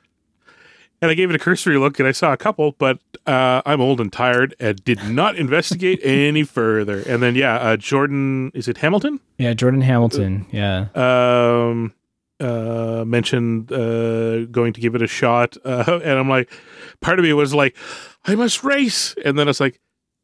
And I gave it a cursory look and I saw a couple, but uh, I'm old and tired and did not investigate any further. And then, yeah, uh, Jordan, is it Hamilton? Yeah, Jordan Hamilton. Yeah. Um, uh, mentioned uh, going to give it a shot. Uh, and I'm like, part of me was like, I must race. And then it's like,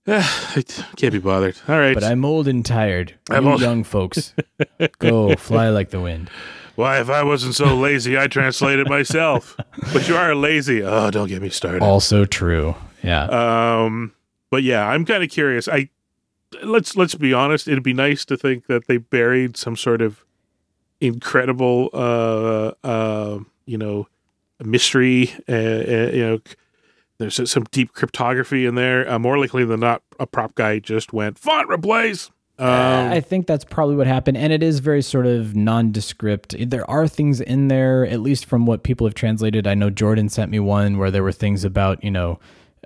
ah, I can't be bothered. All right. But I'm old and tired. I'm you old- young folks, go fly like the wind. Why, if I wasn't so lazy, I'd translate it myself. but you are lazy. Oh, don't get me started. Also true. Yeah. Um, but yeah, I'm kind of curious. I let's let's be honest. It'd be nice to think that they buried some sort of incredible, uh, uh, you know, mystery. Uh, uh, you know, there's some deep cryptography in there. Uh, more likely than not, a prop guy just went font replace. Um, I think that's probably what happened, and it is very sort of nondescript. There are things in there, at least from what people have translated. I know Jordan sent me one where there were things about you know,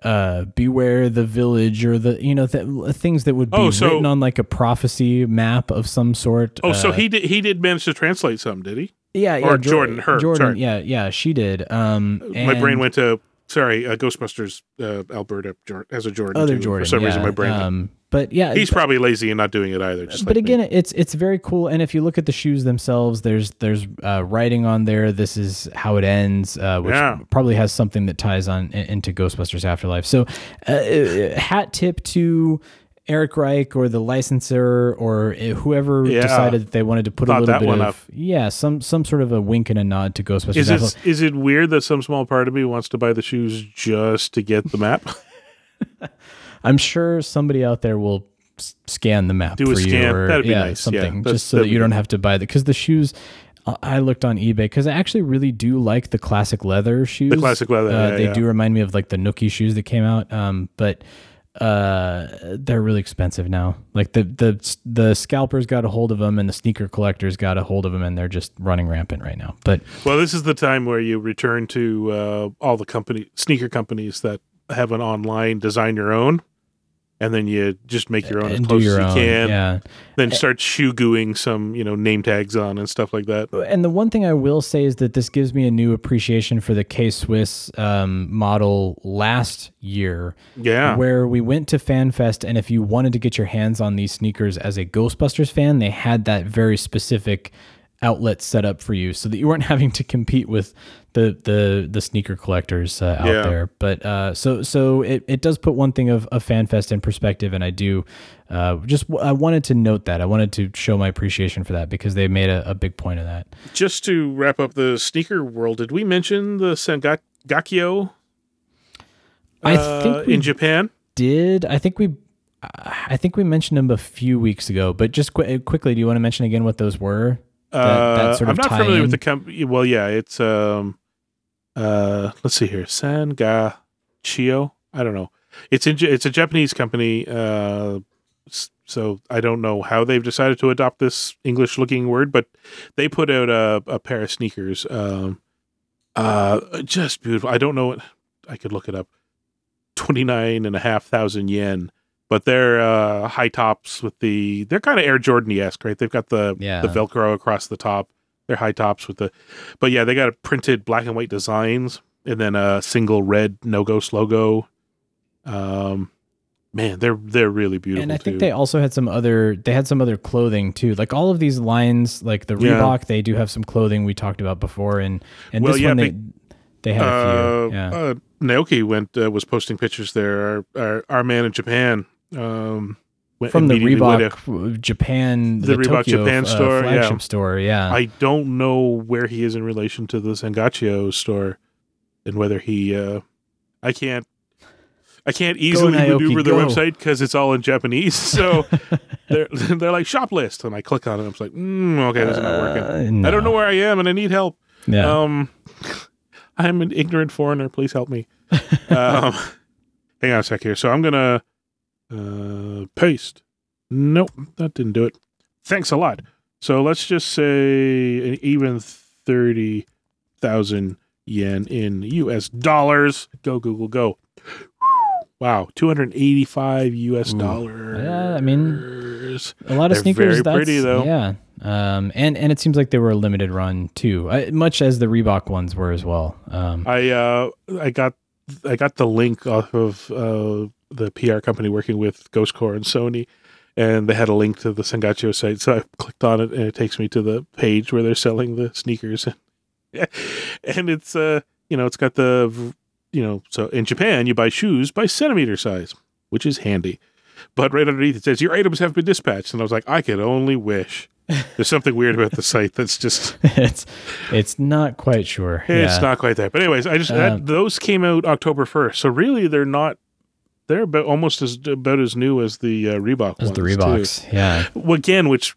uh, beware the village or the you know th- things that would be Oh, so- written on like a prophecy map of some sort. oh, so Uh, he did he did manage to translate some, did he? yeah, yeah, or Jor- Jordan, her, Jordan, sorry. yeah, yeah, she did. Um, my brain went to sorry, uh, Ghostbusters. Uh, Alberta as a Jordan. other too. Jordan. For some reason, my brain. Um, but yeah, He's probably lazy and not doing it either. Just but like me. again, it's it's very cool. And if you look at the shoes themselves, there's there's uh, writing on there. This is how it ends, uh, which Yeah. probably has something that ties on into Ghostbusters Afterlife. So, uh, uh, hat tip to Eric Reich or the licensor or uh, whoever Yeah. decided that they wanted to put a little bit of up. yeah some some sort of a wink and a nod to Ghostbusters Is Afterlife. it is it weird that some small part of me wants to buy the shoes just to get the map? I'm sure somebody out there will s- scan the map Do a for you scan. or That'd be yeah, nice. Something that's- just so that you don't have to buy the because the shoes uh, I looked on eBay because I actually really do like the classic leather shoes. The classic leather, uh, yeah, they yeah. do remind me of like the Nookie shoes that came out. Um, but uh, they're really expensive now. Like the the the scalpers got a hold of them and the sneaker collectors got a hold of them and they're just running rampant right now. But well, this is the time where you return to uh, all the company sneaker companies that have an online design your own, and then you just make your own as close as you own, can. yeah. Then start shoe gooing some you know name tags on and stuff like that. And the one thing I will say is that this gives me a new appreciation for the K Swiss um, model last year. Yeah. Where we went to FanFest, and if you wanted to get your hands on these sneakers as a Ghostbusters fan, they had that very specific outlet set up for you so that you weren't having to compete with the the the sneaker collectors uh, out Yeah. there. But uh so so it, it does put one thing of, of fanfest in perspective and i do uh just i wanted to note that. I wanted to show my appreciation for that because they made a, a big point of that. Just to wrap up the sneaker world, did we mention the Sangakyo i uh, think in Japan? did. I think we i think we mentioned them a few weeks ago but just qu- quickly do you want to mention again what those were That- that Uh, sort I'm not familiar tie-in? with the company. Well, yeah, it's um, uh, let's see here, Sanga Chio. I don't know. It's in, it's a Japanese company. Uh, so I don't know how they've decided to adopt this English looking word, but they put out a, a pair of sneakers. Um, uh, just beautiful. I don't know what I could look it up. Twenty nine and a half thousand yen. But they're uh, high tops with the. They're kind of Air Jordan esque, right? They've got the Yeah. the Velcro across the top. They're high tops with the, but yeah, they got a printed black and white designs, and then a single red No Ghost logo. Um, man, they're they're really beautiful. and I think too. they also had some other they had some other clothing too. Like all of these lines, like the Yeah. Reebok, they do have some clothing we talked about before, and and Well, this yeah, one they they had a uh. Yeah, uh, Naoki went uh, was posting pictures there. Our, our our man in Japan, um, From the Reebok Japan, The Reebok Tokyo, Japan uh, store, yeah. store. Yeah, I don't know where he is in relation to the Sangacio store, and whether he. Uh, I can't. I can't easily Naoki, maneuver the go. website because it's all in Japanese. So they're they're like shop list, and I click on it. I'm just like, mm, okay, this is not working. Uh, I don't know where I am, and I need help. Yeah. Um, I'm an ignorant foreigner. Please help me. um, hang on a sec here. So I'm gonna uh, paste. Nope, that didn't do it. Thanks a lot. So let's just say an even thirty thousand yen in U.S. dollars. Go Google, go. Wow, two hundred eighty-five U.S. dollars. Yeah, I mean, a lot of They're sneakers. very that's, pretty, though. Yeah. Um, and and it seems like they were a limited run too, uh, much as the Reebok ones were as well. Um, I uh I got I got the link off of uh the PR company working with Ghost Corps and Sony and they had a link to the Sangacio site so I clicked on it and it takes me to the page where they're selling the sneakers and it's uh you know it's got the you know so in Japan you buy shoes by centimeter size which is handy but right underneath it says your items have been dispatched and I was like I could only wish there's something weird about the site that's just it's it's not quite sure. it's yeah. not quite that. But anyways, I just Uh, that, those came out October first, so really they're not. They're about almost as about as new as the uh, Reebok As the Reeboks. Yeah. Too. Well, Again, which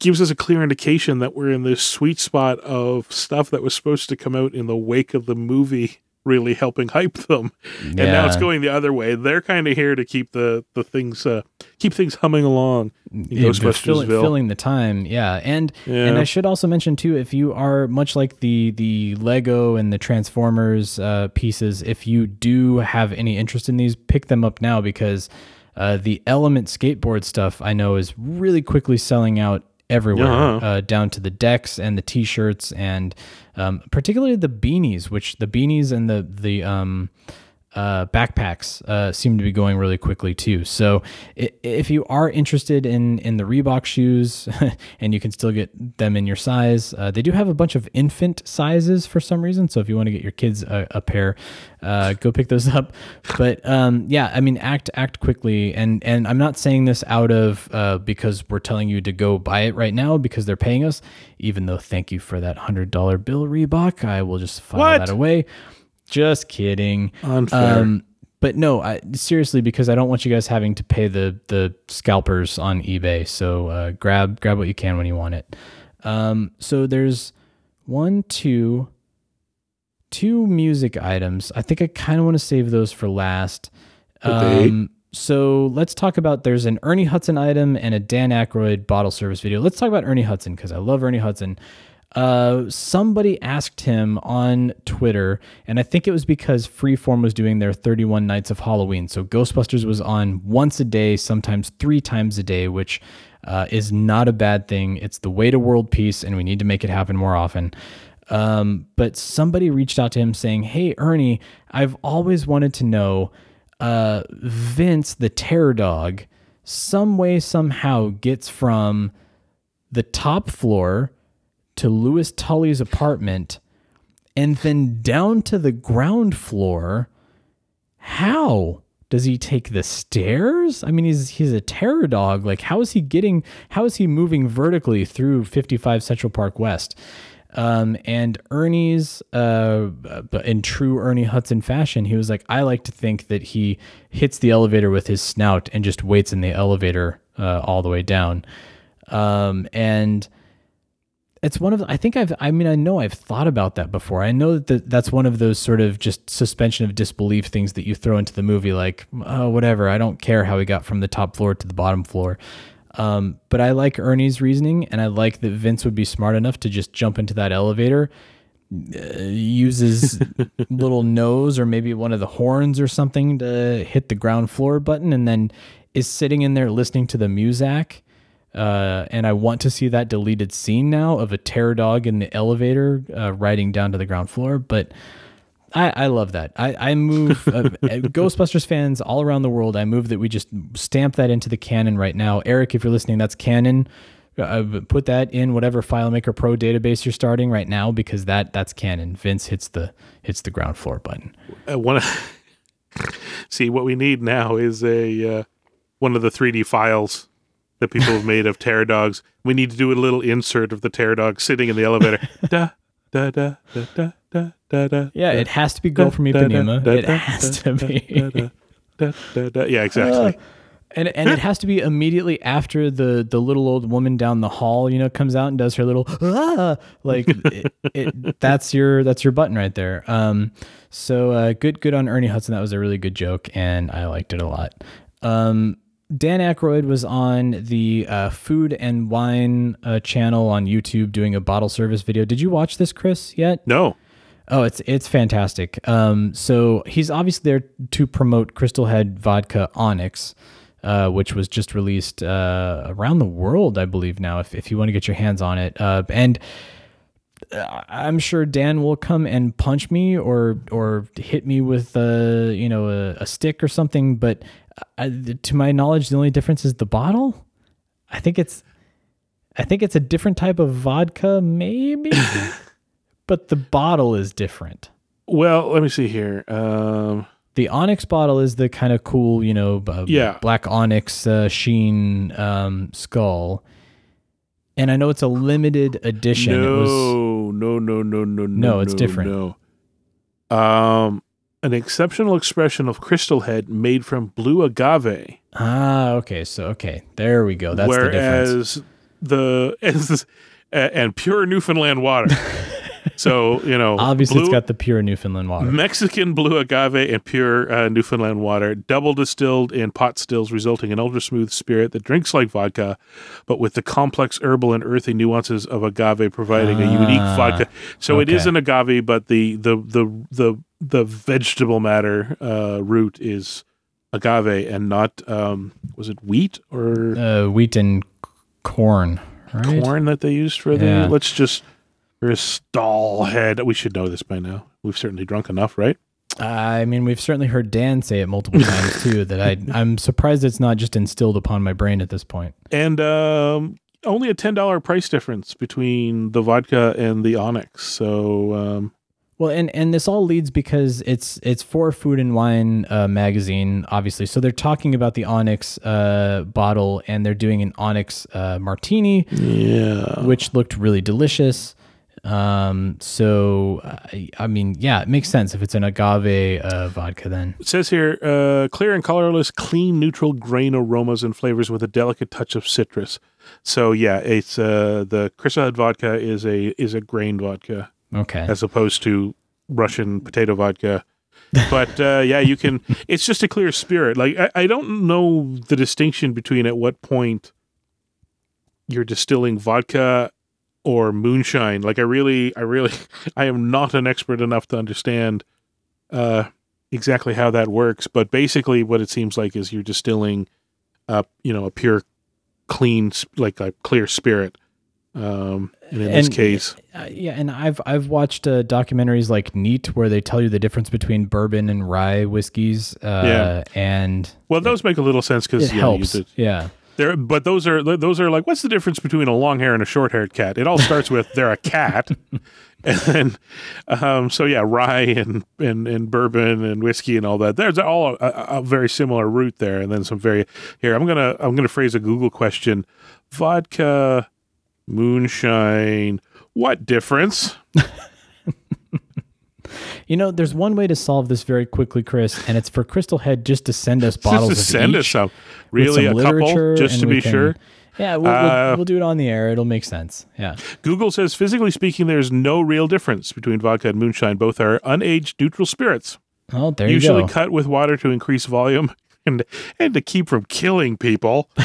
gives us a clear indication that we're in this sweet spot of stuff that was supposed to come out in the wake of the movie, really helping hype them, and now it's going the other way. They're kind of here to keep the the things uh, keep things humming along. Yeah, filling, filling the time yeah and yeah. and i should also mention too if you are much like the the lego and the transformers uh, pieces if you do have any interest in these pick them up now because uh, the element skateboard stuff i know is really quickly selling out everywhere Yeah. uh, down to the decks and the t-shirts and um, particularly the beanies which the beanies and the the um, uh, backpacks uh, seem to be going really quickly too. So if you are interested in in the Reebok shoes and you can still get them in your size, uh, they do have a bunch of infant sizes for some reason. So if you want to get your kids a, a pair, uh, go pick those up. But um, yeah, I mean, act act quickly, and and I'm not saying this out of uh, because we're telling you to go buy it right now because they're paying us. Even though thank you for that hundred dollar bill, Reebok, I will just file What? that away. Just kidding. Unfair. Um, but no, I, seriously, because I don't want you guys having to pay the the scalpers on eBay. So uh, grab grab what you can when you want it. Um, so there's one, two, two music items. I think I kind of want to save those for last. Um, so let's talk about there's an Ernie Hudson item and a Dan Aykroyd bottle service video. Let's talk about Ernie Hudson because I love Ernie Hudson. Uh, somebody asked him on Twitter, and I think it was because Freeform was doing their 31 nights of Halloween. So Ghostbusters was on once a day, sometimes three times a day, which uh, is not a bad thing. It's the way to world peace, and we need to make it happen more often. Um, but somebody reached out to him saying, Hey, Ernie, I've always wanted to know uh, Vinz, the terror dog, some way, somehow gets from the top floor to Louis Tully's apartment and then down to the ground floor. How? Does he take the stairs? I mean, he's he's a terror dog. Like, how is he getting? How is he moving vertically through 55 Central Park West? Um, and Ernie's, uh, but in true Ernie Hudson fashion, he was like, I like to think that he hits the elevator with his snout and just waits in the elevator uh, all the way down. Um, and it's one of the, I think I've I mean I know I've thought about that before. I know that the, that's one of those sort of just suspension of disbelief things that you throw into the movie like oh whatever I don't care how he got from the top floor to the bottom floor. Um, but I like Ernie's reasoning and I like that Vinz would be smart enough to just jump into that elevator uh, uses little nose or maybe one of the horns or something to hit the ground floor button and then is sitting in there listening to the muzak uh, and I want to see that deleted scene now of a terror dog in the elevator uh, riding down to the ground floor. But I, I love that. I, I move uh, Ghostbusters fans all around the world. I move that we just stamp that into the canon right now. Eric, if you're listening, that's canon. Uh, put that in whatever FileMaker Pro database you're starting right now because that that's canon. Vinz hits the hits the ground floor button. I want to see, what we need now is a uh, one of the 3D files that people have made of terror dogs. We need to do a little insert of the terror dog sitting in the elevator. da, da, da, da, da, da, da, da, Yeah, da, it has to be Girl from da, da, Ipanema. da, It da, has da, to be. da, da, da, da. Yeah, exactly. And and it has to be immediately after the the little old woman down the hall, you know, comes out and does her little ah, like it, it, that's your that's your button right there. Um, so uh, good good on Ernie Hudson. That was a really good joke, and I liked it a lot. Um, Dan Aykroyd was on the uh, Food and Wine uh, channel on YouTube doing a bottle service video. Did you watch this, Chris? Yet? no. Oh, it's it's fantastic. Um, so he's obviously there to promote Crystal Head Vodka Onyx, uh, which was just released uh, around the world, I believe now. If if you want to get your hands on it, uh, and uh, I'm sure Dan will come and punch me or or hit me with uh, you know a, a stick or something. But uh, to my knowledge, the only difference is the bottle. I think it's I think it's a different type of vodka, maybe but the bottle is different. Well, let me see here. Um, The onyx bottle is the kind of cool, you know, uh, Yeah. black onyx uh, sheen um, skull. And I know it's a limited edition. It was, no, no, no, no, no, no. No, it's different. No. Um, an exceptional expression of crystal head made from blue agave. ah, okay. So, okay. There we go. That's the difference. whereas the as, and pure Newfoundland water. so you know, Obviously, it's got the pure Newfoundland water. Mexican blue agave and pure uh, Newfoundland water, double distilled in pot stills, resulting in ultra smooth spirit that drinks like vodka, but with the complex herbal and earthy nuances of agave, providing a unique Ah, vodka. So it is an agave, but the the the the the vegetable matter uh, root is agave and not um, was it wheat or Uh, wheat and c- corn, right? corn that they used for the. Yeah. Let's just. A stall head. We should know this by now. We've certainly drunk enough, right? I mean, we've certainly heard Dan say it multiple times too. That I, I'm surprised it's not just instilled upon my brain at this point. and um, only a ten dollar price difference between the vodka and the Onyx. So um, Well, and and this all leads because it's it's for Food and Wine uh, magazine, obviously. So they're talking about the Onyx uh, bottle, and they're doing an Onyx uh, martini, yeah, which looked really delicious. Um, so I, I mean, yeah, it makes sense if it's an agave uh, vodka. Then it says here uh, clear and colorless, clean, neutral grain aromas and flavors with a delicate touch of citrus. So yeah, it's uh, the Crystal Head vodka is a is a grain vodka okay, as opposed to Russian potato vodka. but uh, yeah, you can. It's just a clear spirit. Like I, I don't know the distinction between at what point you're distilling vodka or moonshine. Like I really, I really, I am not an expert enough to understand uh, exactly how that works. But basically, what it seems like is you're distilling, uh, you know, a pure, clean, like a clear spirit. Um, and in this case, uh, yeah, and I've I've watched uh, documentaries like Neat where they tell you the difference between bourbon and rye whiskeys. Uh, Yeah. and well, those make a little sense because it helps. yeah. There, but those are those are like, what's the difference between a long hair and a short haired cat? It all starts with they're a cat, and then, um, so yeah, rye and, and and bourbon and whiskey and all that. There's all a, a, a very similar root there, and then some very here. I'm gonna I'm gonna phrase a Google question: vodka, moonshine. What difference? You know, there's one way to solve this very quickly, Chris, and it's for Crystal Head just to send us bottles Just to send us some, really some a couple, just to be can- sure. Yeah, we'll, Uh, we'll, we'll do it on the air. It'll make sense. Yeah. Google says, physically speaking, there's no real difference between vodka and moonshine. Both are unaged neutral spirits. Oh, there usually you go. Usually cut with water to increase volume and and to keep from killing people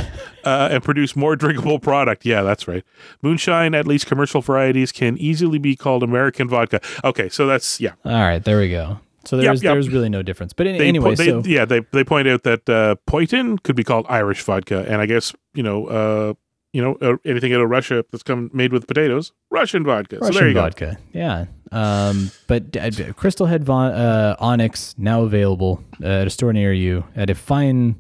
uh, and produce more drinkable product. Yeah, that's right. Moonshine, at least commercial varieties, can easily be called American vodka. Okay, so that's yeah. All right, there we go. So there's yep. there's really no difference. But in, They, anyway, they, so yeah, they they point out that uh, Poitin could be called Irish vodka, and I guess you know. Uh, you know, uh, anything out of Russia that's come made with potatoes, Russian vodka. so there Russian you go. vodka. Yeah. Um, but uh, Crystal Head Von, uh, Onyx now available uh, at a store near you at a fine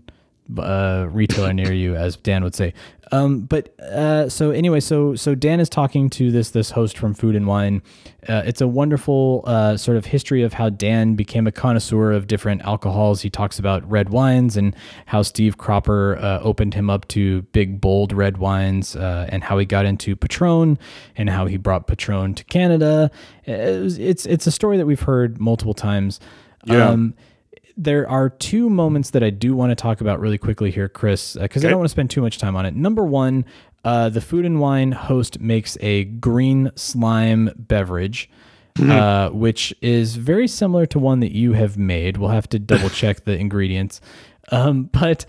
uh, retailer near you, as Dan would say. Um, but uh, so anyway, so so Dan is talking to this this host from Food and Wine. Uh, it's a wonderful uh, sort of history of how Dan became a connoisseur of different alcohols. He talks about red wines and how Steve Cropper uh, opened him up to big bold red wines, uh, and how he got into Patron and how he brought Patron to Canada. It was- it's it's a story that we've heard multiple times. Yeah. Um, there are two moments that I do want to talk about really quickly here, Chris, because I Okay. don't want to spend too much time on it. Number one, uh, the food and wine host makes a green slime beverage, uh, which is very similar to one that you have made. We'll have to double check the ingredients. Um, but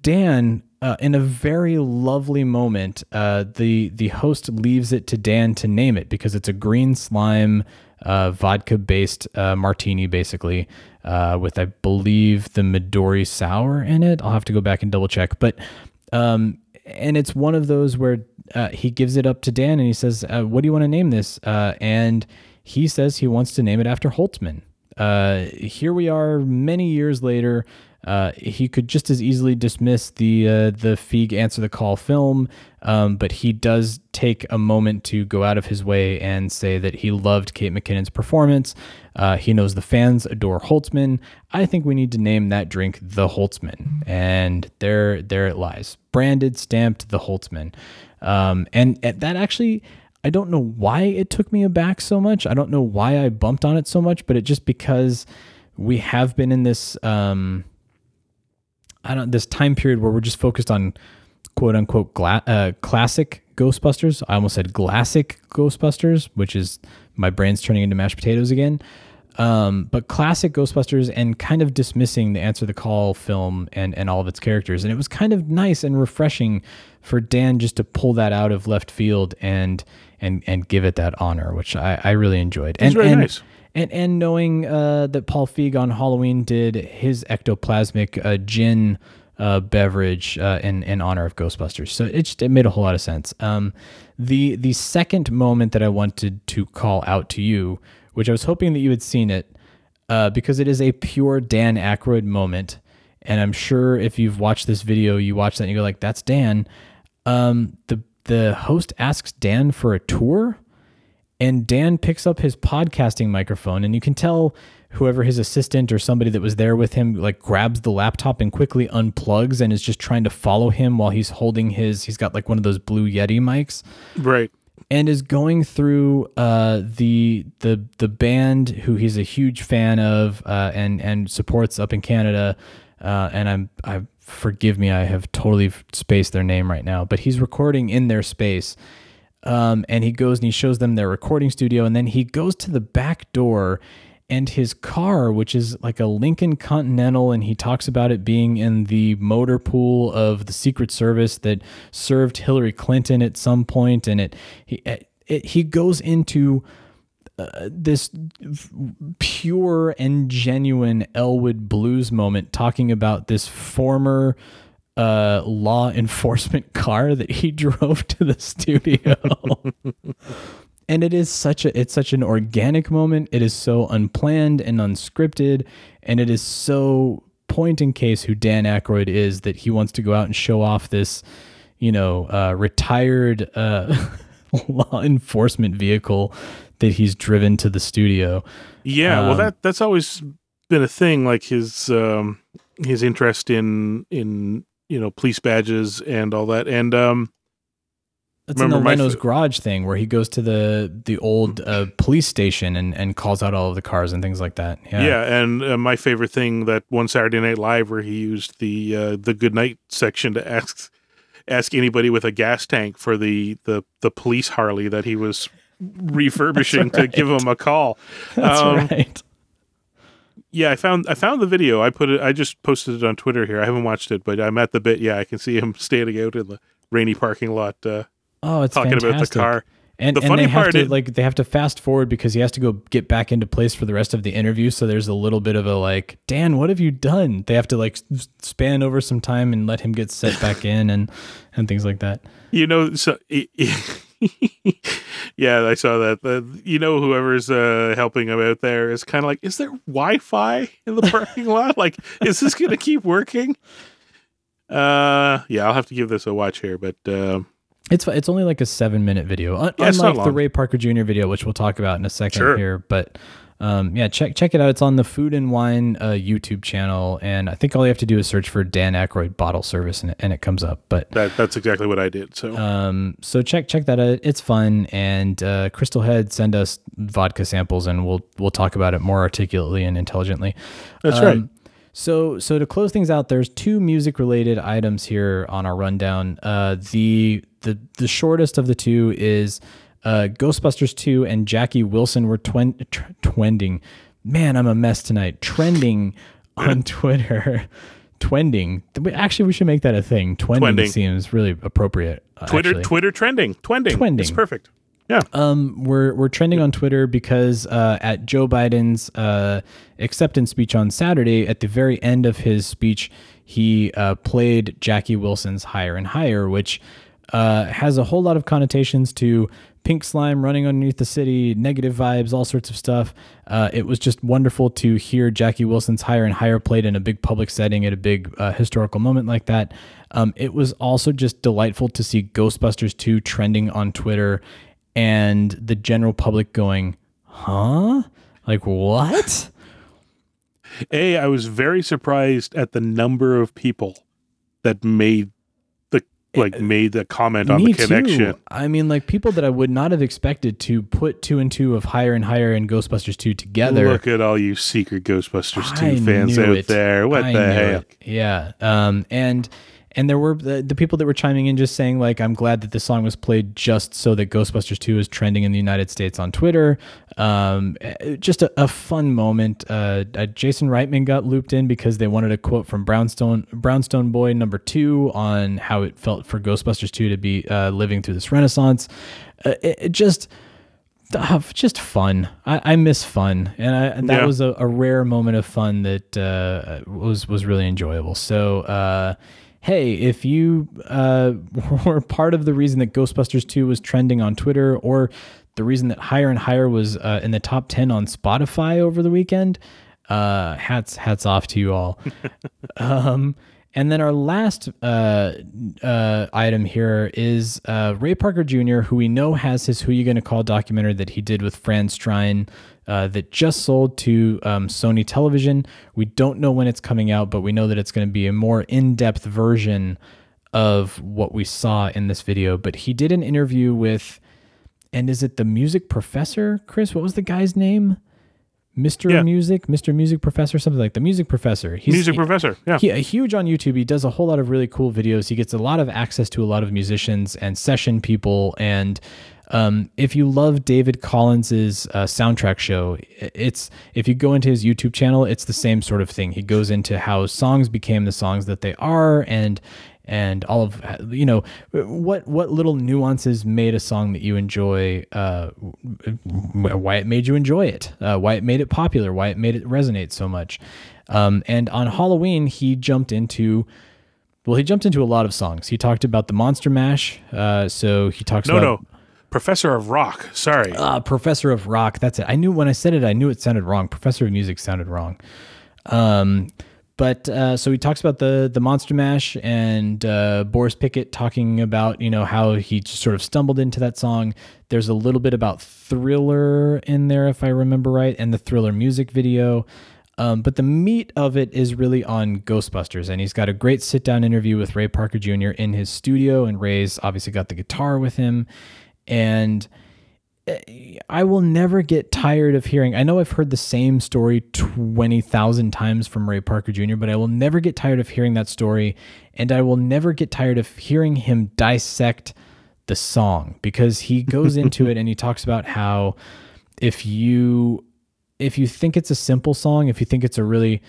Dan, uh, in a very lovely moment, uh, the the host leaves it to Dan to name it because it's a green slime uh, vodka based uh, martini, basically, uh, with I believe the Midori sour in it. I'll have to go back and double check, but um, and it's one of those where uh, he gives it up to Dan and he says, uh, "What do you want to name this?" Uh, and he says he wants to name it after Holtzman. Uh, here we are, many years later. Uh, he could just as easily dismiss the uh, the Feig Answer the Call film, um, but he does take a moment to go out of his way and say that he loved Kate McKinnon's performance. Uh, he knows the fans adore Holtzman. I think we need to name that drink the Holtzman, and there there it lies, branded, stamped the Holtzman, um, and, that actually. I don't know why it took me aback so much. I don't know why I bumped on it so much, but it just because we have been in this um I don't this time period where we're just focused on quote unquote gla- uh, classic Ghostbusters. I almost said classic Ghostbusters, which is my brain's turning into mashed potatoes again. Um, but classic Ghostbusters and kind of dismissing the Answer the Call film and, and all of its characters. And it was kind of nice and refreshing for Dan just to pull that out of left field and and and give it that honor, which I, I really enjoyed. It's and, very and, nice. And and knowing uh, that Paul Feig on Halloween did his ectoplasmic uh, gin uh, beverage uh, in in honor of Ghostbusters, so it just it made a whole lot of sense. Um, the the second moment that I wanted to call out to you, which I was hoping that you had seen it, uh, because it is a pure Dan Aykroyd moment, and I'm sure if you've watched this video, you watch that and you go like, "That's Dan." Um, the the host asks Dan for a tour and Dan picks up his podcasting microphone, and you can tell whoever his assistant or somebody that was there with him like grabs the laptop and quickly unplugs and is just trying to follow him while he's holding his. He's got like one of those blue Yeti mics Right. and is going through uh, the the the band who he's a huge fan of uh, and and supports up in Canada. Uh, and I'm I forgive me, I have totally spaced their name right now, but he's recording in their space. Um, and he goes and he shows them their recording studio, and then he goes to the back door and his car, which is like a Lincoln Continental, and he talks about it being in the motor pool of the Secret Service that served Hillary Clinton at some point, and it he it, he goes into uh, this pure and genuine Elwood blues moment, talking about this former uh, law enforcement car that he drove to the studio. and it is such a it's such an organic moment. It is so unplanned and unscripted, and it is so point in case who Dan Aykroyd is that he wants to go out and show off this, you know, uh, retired uh, law enforcement vehicle that he's driven to the studio. Yeah, well Um, that that's always been a thing like his um his interest in in you know police badges and all that. And um That's in the Leno's garage thing where he goes to the the old uh, police station and, and calls out all of the cars and things like that. Yeah. yeah, and uh, my favorite thing that one Saturday Night Live where he used the uh, the good night section to ask ask anybody with a gas tank for the the the police Harley that he was refurbishing to give him a call. That's Um, right. Yeah, I found I found the video. I put it. I just posted it on Twitter here. I haven't watched it, but I'm at the bit. Yeah, I can see him standing out in the rainy parking lot, uh, Oh, it's talking fantastic. about the car. And, The and funny they have part to is- like they have to fast forward because he has to go get back into place for the rest of the interview. So there's a little bit of a like, Dan, what have you done? They have to like span over some time and let him get set back in and and things like that. You know, so yeah, I saw that. The, you know, whoever's uh, helping him out there is kind of like, is there Wi-Fi in the parking lot? Like, is this going to keep working? Uh, yeah, I'll have to give this a watch here, but uh, It's it's only like a seven minute video, Un- Yeah, unlike the. Ray Parker Jr. video, which we'll talk about in a second Sure. here. But um, yeah, check check it out. It's on the Food and Wine uh, YouTube channel, and I think all you have to do is search for Dan Aykroyd bottle service, and it, and it comes up. But that that's exactly what I did. So um, so check check that out. It's fun, and uh, Crystal Head send us vodka samples, and we'll we'll talk about it more articulately and intelligently. that's Um, right. So, so to close things out, there's two music-related items here on our rundown. Uh, the the the shortest of the two is uh, Ghostbusters 2 and Jackie Wilson were twen- tr- twending. Man, I'm a mess tonight. Trending on Twitter. Twending. Actually, we should make that a thing. Twending, Twending. seems really appropriate. uh, Twitter actually. Twitter trending. Twending. Twending. It's perfect. Yeah. Um, we're we're trending on Twitter because uh, at Joe Biden's uh, acceptance speech on Saturday, at the very end of his speech, he uh, played Jackie Wilson's "Higher and Higher," which uh, has a whole lot of connotations to pink slime running underneath the city, negative vibes, all sorts of stuff. Uh, it was just wonderful to hear Jackie Wilson's "Higher and Higher" played in a big public setting at a big uh, historical moment like that. Um, it was also just delightful to see Ghostbusters 2 trending on Twitter and the general public going, huh? Like, what? A, I was very surprised at the number of people that made like made the comment on Me the connection. too. I mean, like, people that I would not have expected to put two and two of Higher and Higher and Ghostbusters 2 together. Look at all you secret Ghostbusters 2 fans out it. there. What I the heck? it. Yeah. Um, and and there were the, the people that were chiming in just saying like I'm glad that this song was played just so that Ghostbusters 2 is trending in the United States on Twitter. Um, eh, just a, a fun moment. Uh, uh, Jason Reitman got looped in because they wanted a quote from Brownstone Brownstone Boy number two on how it felt for Ghostbusters 2 to be uh, living through this renaissance. Uh, it, it just uh, just fun. I, I miss fun, and, I, and that Yeah. was a, a rare moment of fun that uh, was was really enjoyable. So, uh, hey, if you uh, were part of the reason that Ghostbusters Two was trending on Twitter, or the reason that Higher and Higher was uh, in the top ten on Spotify over the weekend, uh, hats hats off to you all. Um, and then our last uh, uh, item here is uh, Ray Parker Jr., who we know has his "Who You Gonna Call" documentary that he did with Fran Strine uh, that just sold to um, Sony Television. We don't know when it's coming out, but we know that it's going to be a more in-depth version of what we saw in this video. But he did an interview with, and is it the music professor, Chris? What was the guy's name? Mr. Yeah. Music, Mr. Music Professor, something like the Music Professor. He's Music professor. Yeah. he, huge on YouTube. He does a whole lot of really cool videos. He gets a lot of access to a lot of musicians and session people. And um, if you love David Collins's uh, soundtrack show, it's if you go into his YouTube channel, it's the same sort of thing. He goes into how songs became the songs that they are, and and all of you know what what little nuances made a song that you enjoy uh, why it made you enjoy it uh, why it made it popular why it made it resonate so much um, and on halloween he jumped into well he jumped into a lot of songs he talked about the monster mash uh, so he talks No, about no. Professor of Rock. Sorry. uh, Professor of Rock. That's it. I knew when I said it, I knew it sounded wrong. Professor of Music sounded wrong. Um, but uh, so he talks about the the Monster Mash and uh, Boris Pickett talking about you know how he just sort of stumbled into that song. There's a little bit about Thriller in there, if I remember right, and the Thriller music video. Um, but the meat of it is really on Ghostbusters, and he's got a great sit down interview with Ray Parker Jr. in his studio, and Ray's obviously got the guitar with him, and eh, I will never get tired of hearing. I know I've heard the same story 20,000 times from Ray Parker Jr., but I will never get tired of hearing that story. And I will never get tired of hearing him dissect the song because he goes into it and he talks about how if you if you think it's a simple song, if you think it's a really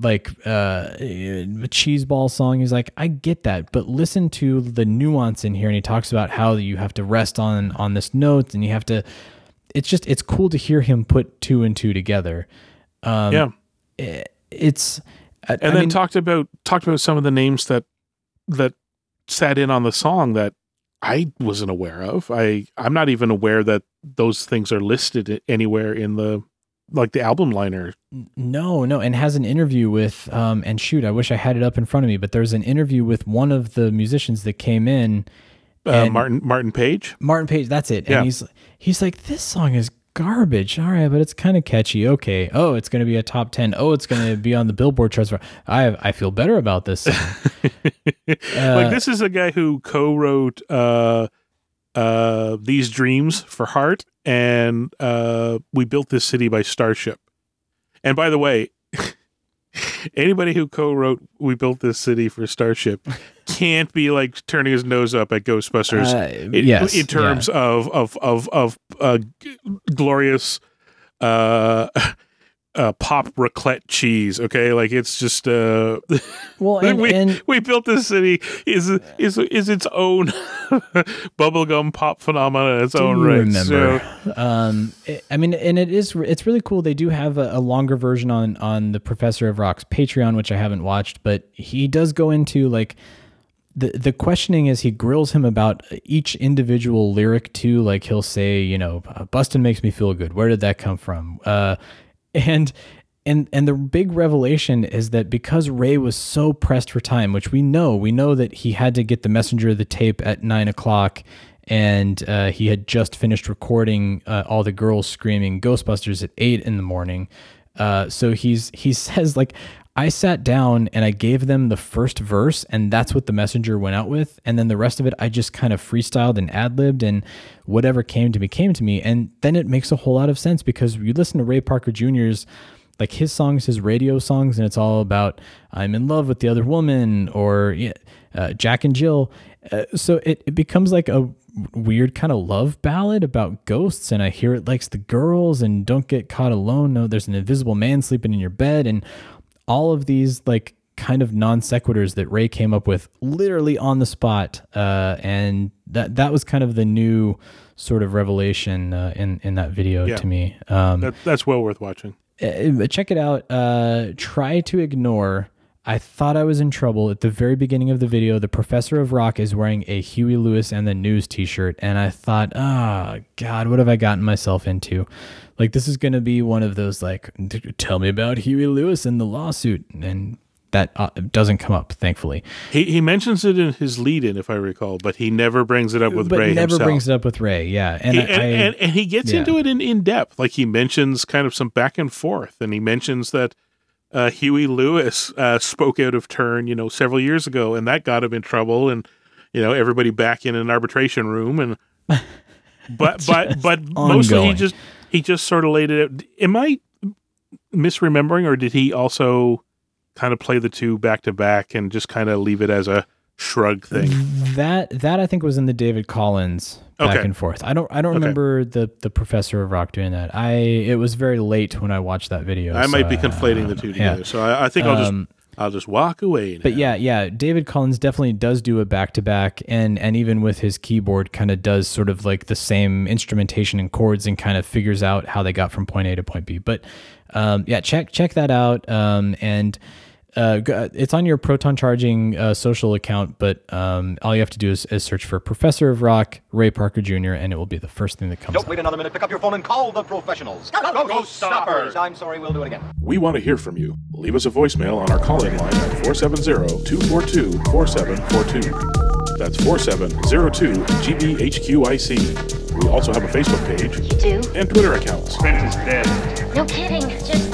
like uh a cheese ball song he's like i get that but listen to the nuance in here and he talks about how you have to rest on on this note and you have to it's just it's cool to hear him put two and two together um yeah. it's I- and I then mean, talked about talked about some of the names that that sat in on the song that I wasn't aware of. I I'm not even aware that those things are listed anywhere in the like the album liner. No, no, and has an interview with um and shoot, I wish I had it up in front of me, but there's an interview with one of the musicians that came in Uh, Martin Martin Page. Martin Page, that's it. Yeah. And he's he's like, this song is garbage. All right, but it's kind of catchy. Okay. Oh, it's gonna be a top ten. Oh, it's gonna be on the Billboard charts. I I feel better about this. song. Uh, like this is a guy who co-wrote uh uh these dreams for heart and uh we built this city by starship. And by the way anybody who co-wrote we built this city for starship can't be like turning his nose up at ghostbusters Uh, in, yes, in terms of of of of uh glorious uh uh pop raclette cheese okay like it's just uh well, and, we, and we built this city is is is its own bubblegum pop phenomenon in its do own right. remember. So, um, it- I mean, and it is it's really cool. They do have a, a longer version on on the Professor of Rock's Patreon, which I haven't watched, but he does go into like the the questioning is he grills him about each individual lyric too. Like he'll say, you know, Bustin makes me feel good. Where did that come from? Uh, and and and the big revelation is that because Ray was so pressed for time, which we know, we know that he had to get the messenger of the tape at nine o'clock, and uh, he had just finished recording uh, all the girls screaming Ghostbusters at eight in the morning. Uh, so he's he says like I sat down and I gave them the first verse, and that's what the messenger went out with. And then the rest of it, I just kind of freestyled and ad libbed, and whatever came to me came to me. And then it makes a whole lot of sense because you listen to Ray Parker Jr.'s, like his songs, his radio songs, and it's all about I'm in love with the other woman or uh, Jack and Jill. Uh, so it, it becomes like a weird kind of love ballad about ghosts and I hear it likes the girls and don't get caught alone. No, there's an invisible man sleeping in your bed and all of these like kind of non sequiturs that Ray came up with literally on the spot. Uh, and that that was kind of the new sort of revelation uh, in in that video Yeah. to me. Um, that, that's well worth watching. uh, check it out. Uh, try to ignore. I thought I was in trouble at the very beginning of the video. The professor of rock is wearing a Huey Lewis and the News T-shirt, and I thought, oh God, what have I gotten myself into? Like this is gonna be one of those like, tell me about Huey Lewis and the lawsuit, and that uh, doesn't come up, thankfully. He he mentions it in his lead-in, if I recall, but he never brings it up with but Ray never himself. brings it up with Ray. Yeah, and He- I, and, I- and, and he gets yeah. into it in, in depth. Like he mentions kind of some back and forth, and he mentions that uh, Huey Lewis uh, spoke out of turn, you know, several years ago, and that got him in trouble, and you know, everybody back in an arbitration room, and but but but mostly he just he just sort of laid it out. Am I misremembering, or did he also kind of play the two back to back and just kind of leave it as a shrug thing? That that I think was in the David Collins back Okay. and forth. I don't I don't Okay. remember the the Professor of Rock doing that. I it was very late when I watched that video. I might so, be conflating the two yeah. together, so I, I think I'll just Um, I'll just walk away. Now. But yeah, yeah, David Collins definitely does do a back to back, and and even with his keyboard, kind of does sort of like the same instrumentation and chords, and kind of figures out how they got from point A to point B. But um, yeah, check check that out, um, and. Uh, it's on your proton charging uh, social account, but um, all you have to do is, is search for Professor of Rock, Ray Parker Jr., and it will be the first thing that comes Don't up. wait another minute. Pick up your phone and call the professionals. Go, go, go, stoppers! I'm sorry, we'll do it again. We want to hear from you. Leave us a voicemail on our call-in line at 470-242-4742. That's 4702-GBHQIC. We also have a Facebook page You do? and Twitter accounts. Spence is dead. No kidding. Just give me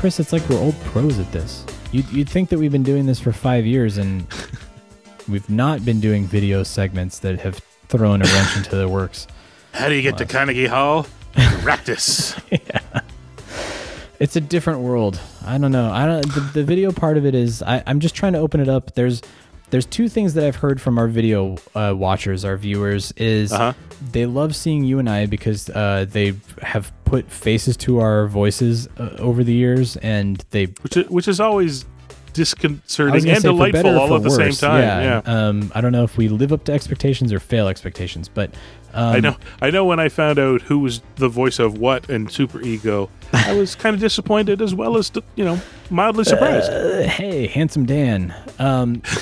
Chris, it's like we're old pros at this. You'd, you'd think that we've been doing this for five years and we've not been doing video segments that have thrown a wrench into the works. How do you get to Carnegie Hall? Practice. It's a different world. I don't know. I don't. The, the video part of it is. I, I'm just trying to open it up. There's there's two things that I've heard from our video uh, watchers, our viewers, is Uh-huh. they love seeing you and I because uh, they have put faces to our voices uh, over the years, and they which is, which is always disconcerting and say delightful all at the same time. Yeah. Yeah. Um, I don't know if we live up to expectations or fail expectations, but um, I know. I know. When I found out who was the voice of what and Super Ego, I was kind of disappointed as well as you know mildly surprised. Uh, hey, handsome Dan. Um,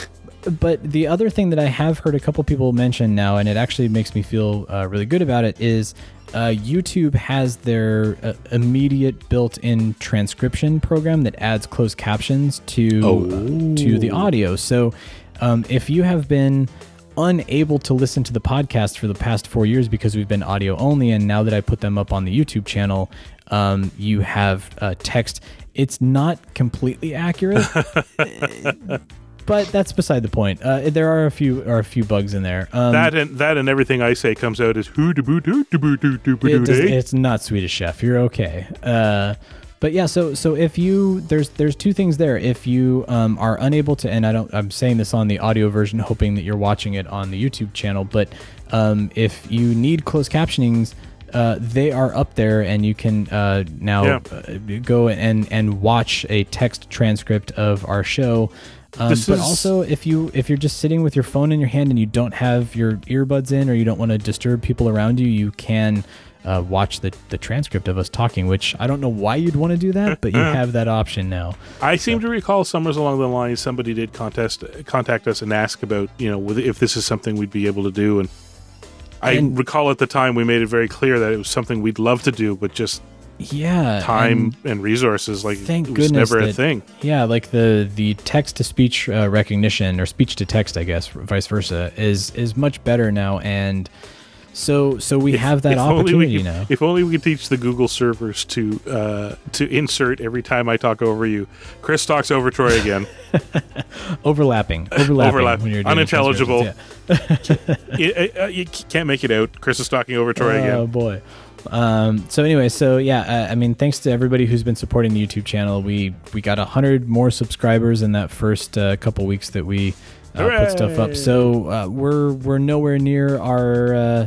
but the other thing that I have heard a couple people mention now, and it actually makes me feel uh, really good about it, is uh, YouTube has their uh, immediate built-in transcription program that adds closed captions to uh, to the audio. So um, if you have been unable to listen to the podcast for the past four years because we've been audio only, and now that I put them up on the YouTube channel, um, you have uh, text. It's not completely accurate, but that's beside the point. Uh, there are a few are a few bugs in there. Um, that and that and everything I say comes out as who de boo doo boo doo doo boo doo it's not Swedish Chef. You're okay. Uh, but yeah, so so if you there's there's two things there. If you um, are unable to, and I don't, I'm saying this on the audio version, hoping that you're watching it on the YouTube channel. But um, if you need closed captionings, uh, they are up there, and you can uh, now Yeah. uh, go and and watch a text transcript of our show. Um, but is- also, if you if you're just sitting with your phone in your hand and you don't have your earbuds in, or you don't want to disturb people around you, you can uh, watch the the transcript of us talking. Which I don't know why you'd want to do that, but you have that option now. I seem to recall somewhere along the line somebody did contest contact us and ask about you know if this is something we'd be able to do, and I And- recall at the time we made it very clear that it was something we'd love to do, but just Yeah, time and and, resources like Thank it was goodness never a thing. Yeah, like the the text to speech uh, recognition or speech to text, I guess, vice versa, is is much better now, and so so we have that If only we opportunity could- now. If only we could teach the Google servers to uh, to insert every time I talk over you. Chris talks over Troy again. Overlapping, overlapping, Overlap. when you're doing Unintelligible. yeah. you, uh, you can't make it out. Chris is talking over Troy again. Oh boy. Um, so anyway, so yeah, uh, I mean, thanks to everybody who's been supporting the YouTube channel. We we got a hundred more subscribers in that first uh, couple weeks that we uh, put stuff up. So uh, we're we're nowhere near our uh,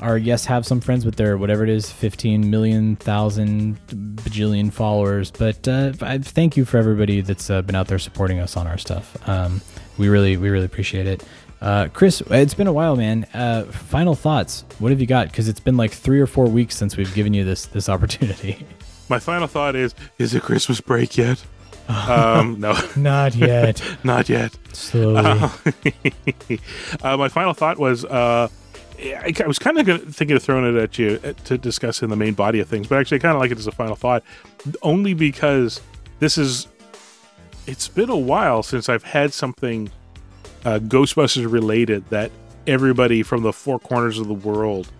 our yes have some friends with their whatever it is, fifteen million thousand bajillion followers. But uh, I thank you for everybody that's uh, been out there supporting us on our stuff. Um, we really we really appreciate it. Uh, Chris, it's been a while, man. Uh, final thoughts. What have you got? Because it's been like three or four weeks since we've given you this this opportunity. My final thought is: Is it Christmas break yet? um, no, Not yet. not yet. Slowly. uh, my final thought was uh, I, I was kind of thinking of throwing it at you uh, to discuss in the main body of things, but actually, I kind of like it as a final thought, only because this is. It's been a while since I've had something uh, Ghostbusters related that everybody from the four corners of the world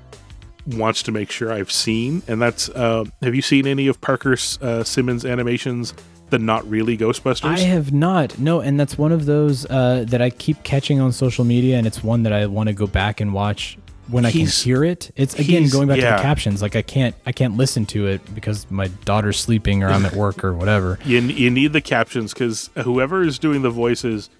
wants to make sure I've seen, and that's uh, have you seen any of Parker uh, Simmons animations? The not really Ghostbusters. I have not. No, and that's one of those uh, that I keep catching on social media, and it's one that I want to go back and watch when I can hear it. It's again going back to the captions. Like I can't I can't listen to it because my daughter's sleeping or I'm at work or whatever. You, you need the captions because whoever is doing the voices,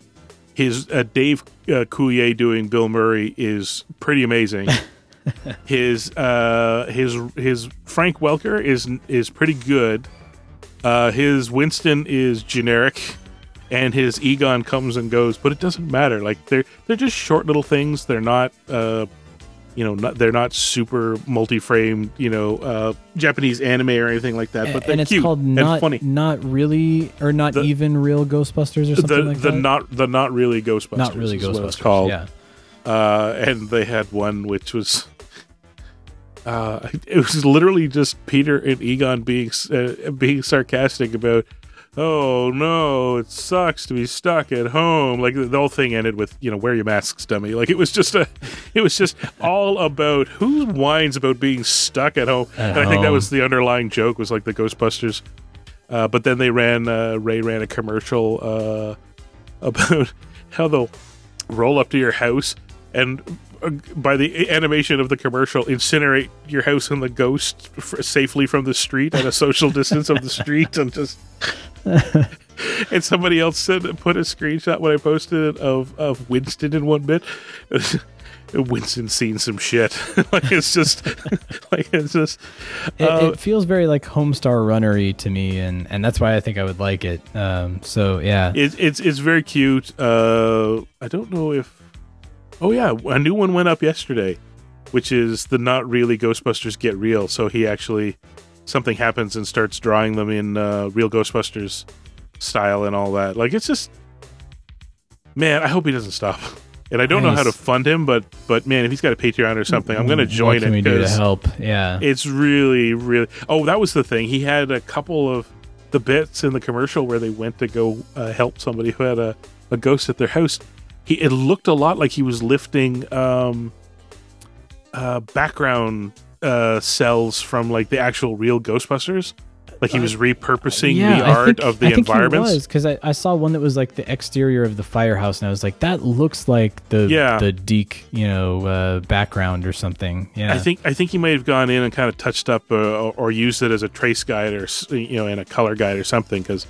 his uh, Dave uh, Coulier doing Bill Murray is pretty amazing. his uh, his his Frank Welker is is pretty good. Uh, his Winston is generic, and his Egon comes and goes, but it doesn't matter. Like they're they're just short little things. They're not. Uh, you know, not, they're not super multi-frame, you know, uh, Japanese anime or anything like that. But they're and it's cute called and not funny. not really or not The- even real Ghostbusters or something the like the that. not the not really Ghostbusters. Not really is what it's called. yeah. Uh, and they had one which was. Uh, it was literally just Peter and Egon being uh, being sarcastic about, oh no, it sucks to be stuck at home. Like the whole thing ended with, you know, wear your masks, dummy. Like it was just a, it was just all about who whines about being stuck at home. At and I think that was the underlying joke was like the Ghostbusters. Uh, but then they ran uh, Ray ran a commercial uh, about how they'll roll up to your house and uh, by the animation of the commercial, incinerate your house and the ghost f- safely from the street at a social distance of the street, and just. and somebody else said put a screenshot when I posted it of of Winston in one bit. Winston seen some shit. like it's just like it's just. It, uh, it feels very like Homestar Runnery to me, and and that's why I think I would like it. Um, so yeah, it, it's it's very cute. Uh, I don't know if. Oh yeah, a new one went up yesterday, which is the not really Ghostbusters get real. So he actually something happens and starts drawing them in uh, real Ghostbusters style and all that. Like it's just, man, I hope he doesn't stop. And I don't know how to fund him, but but man, if he's got a Patreon or something, I'm going to join what can it. we do to help? Yeah, It's really, really. Oh, that was the thing. He had a couple of the bits in the commercial where they went to go uh, help somebody who had a, a ghost at their house. He it looked a lot like he was lifting um, uh, background uh, cells from like the actual real Ghostbusters. Like he was repurposing the I art think- of the I think environments. because I, I saw one that was like the exterior of the firehouse, and I was like, that looks like the Yeah. the Deke, you know, uh, background or something. Yeah, I think I think he might have gone in and kind of touched up uh, or, or used it as a trace guide or s- you know in a color guide or something. Because,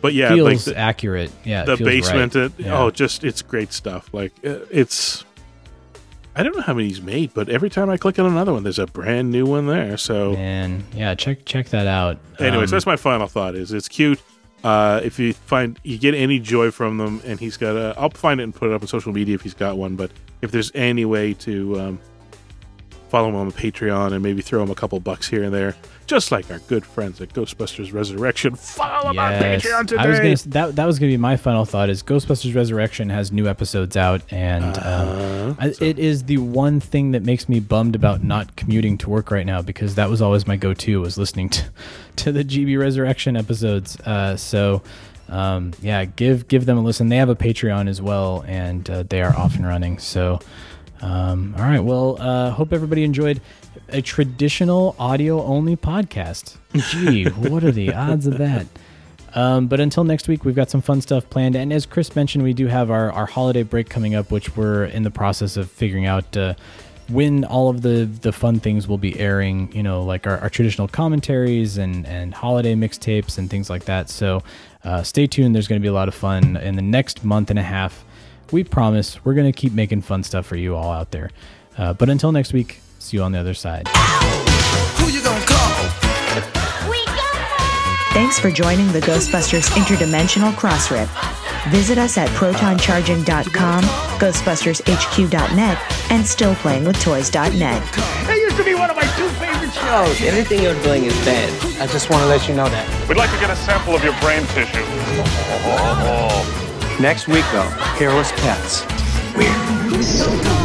but yeah, feels like the, accurate. Yeah, it the feels basement. right. It, Yeah. Oh, just it's great stuff. Like uh, it's. I don't know how many he's made, but every time I click on another one, there's a brand new one there. So, and yeah, check check that out. anyways, Um, that's my final thought. Is it's cute. Uh, if you find you get any joy from them, and he's got a, I'll find it and put it up on social media if he's got one. But if there's any way to um, follow him on Patreon and maybe throw him a couple bucks here and there, just like our good friends at Ghostbusters Resurrection, follow him on Patreon today. I was gonna that that was gonna be my final thought. Is Ghostbusters Resurrection has new episodes out, and um, I, it is the one thing that makes me bummed about not commuting to work right now because that was always my go-to was listening to to the GB Resurrection episodes. Uh, so. Um, yeah, give give them a listen. They have a Patreon as well, and uh, they are off and running. So, um, all right. Well, uh, hope everybody enjoyed a traditional audio only podcast. Gee, what are the odds of that? Um, but until next week, we've got some fun stuff planned. And as Chris mentioned, we do have our, our holiday break coming up, which we're in the process of figuring out uh, when all of the, the fun things will be airing, you know, like our, our traditional commentaries and, and holiday mixtapes and things like that. So uh, stay tuned. There's going to be a lot of fun in the next month and a half. We promise we're going to keep making fun stuff for you all out there. Uh, but until next week, see you on the other side. Thanks for joining the Ghostbusters Interdimensional Crossrip. Visit us at protoncharging.com, ghostbustershq.net, and stillplayingwithtoys.net. That used to be one of my two favorite shows. Anything you're doing is bad. I just want to let you know that. We'd like to get a sample of your brain tissue. Next week, though, hairless pets. Weird.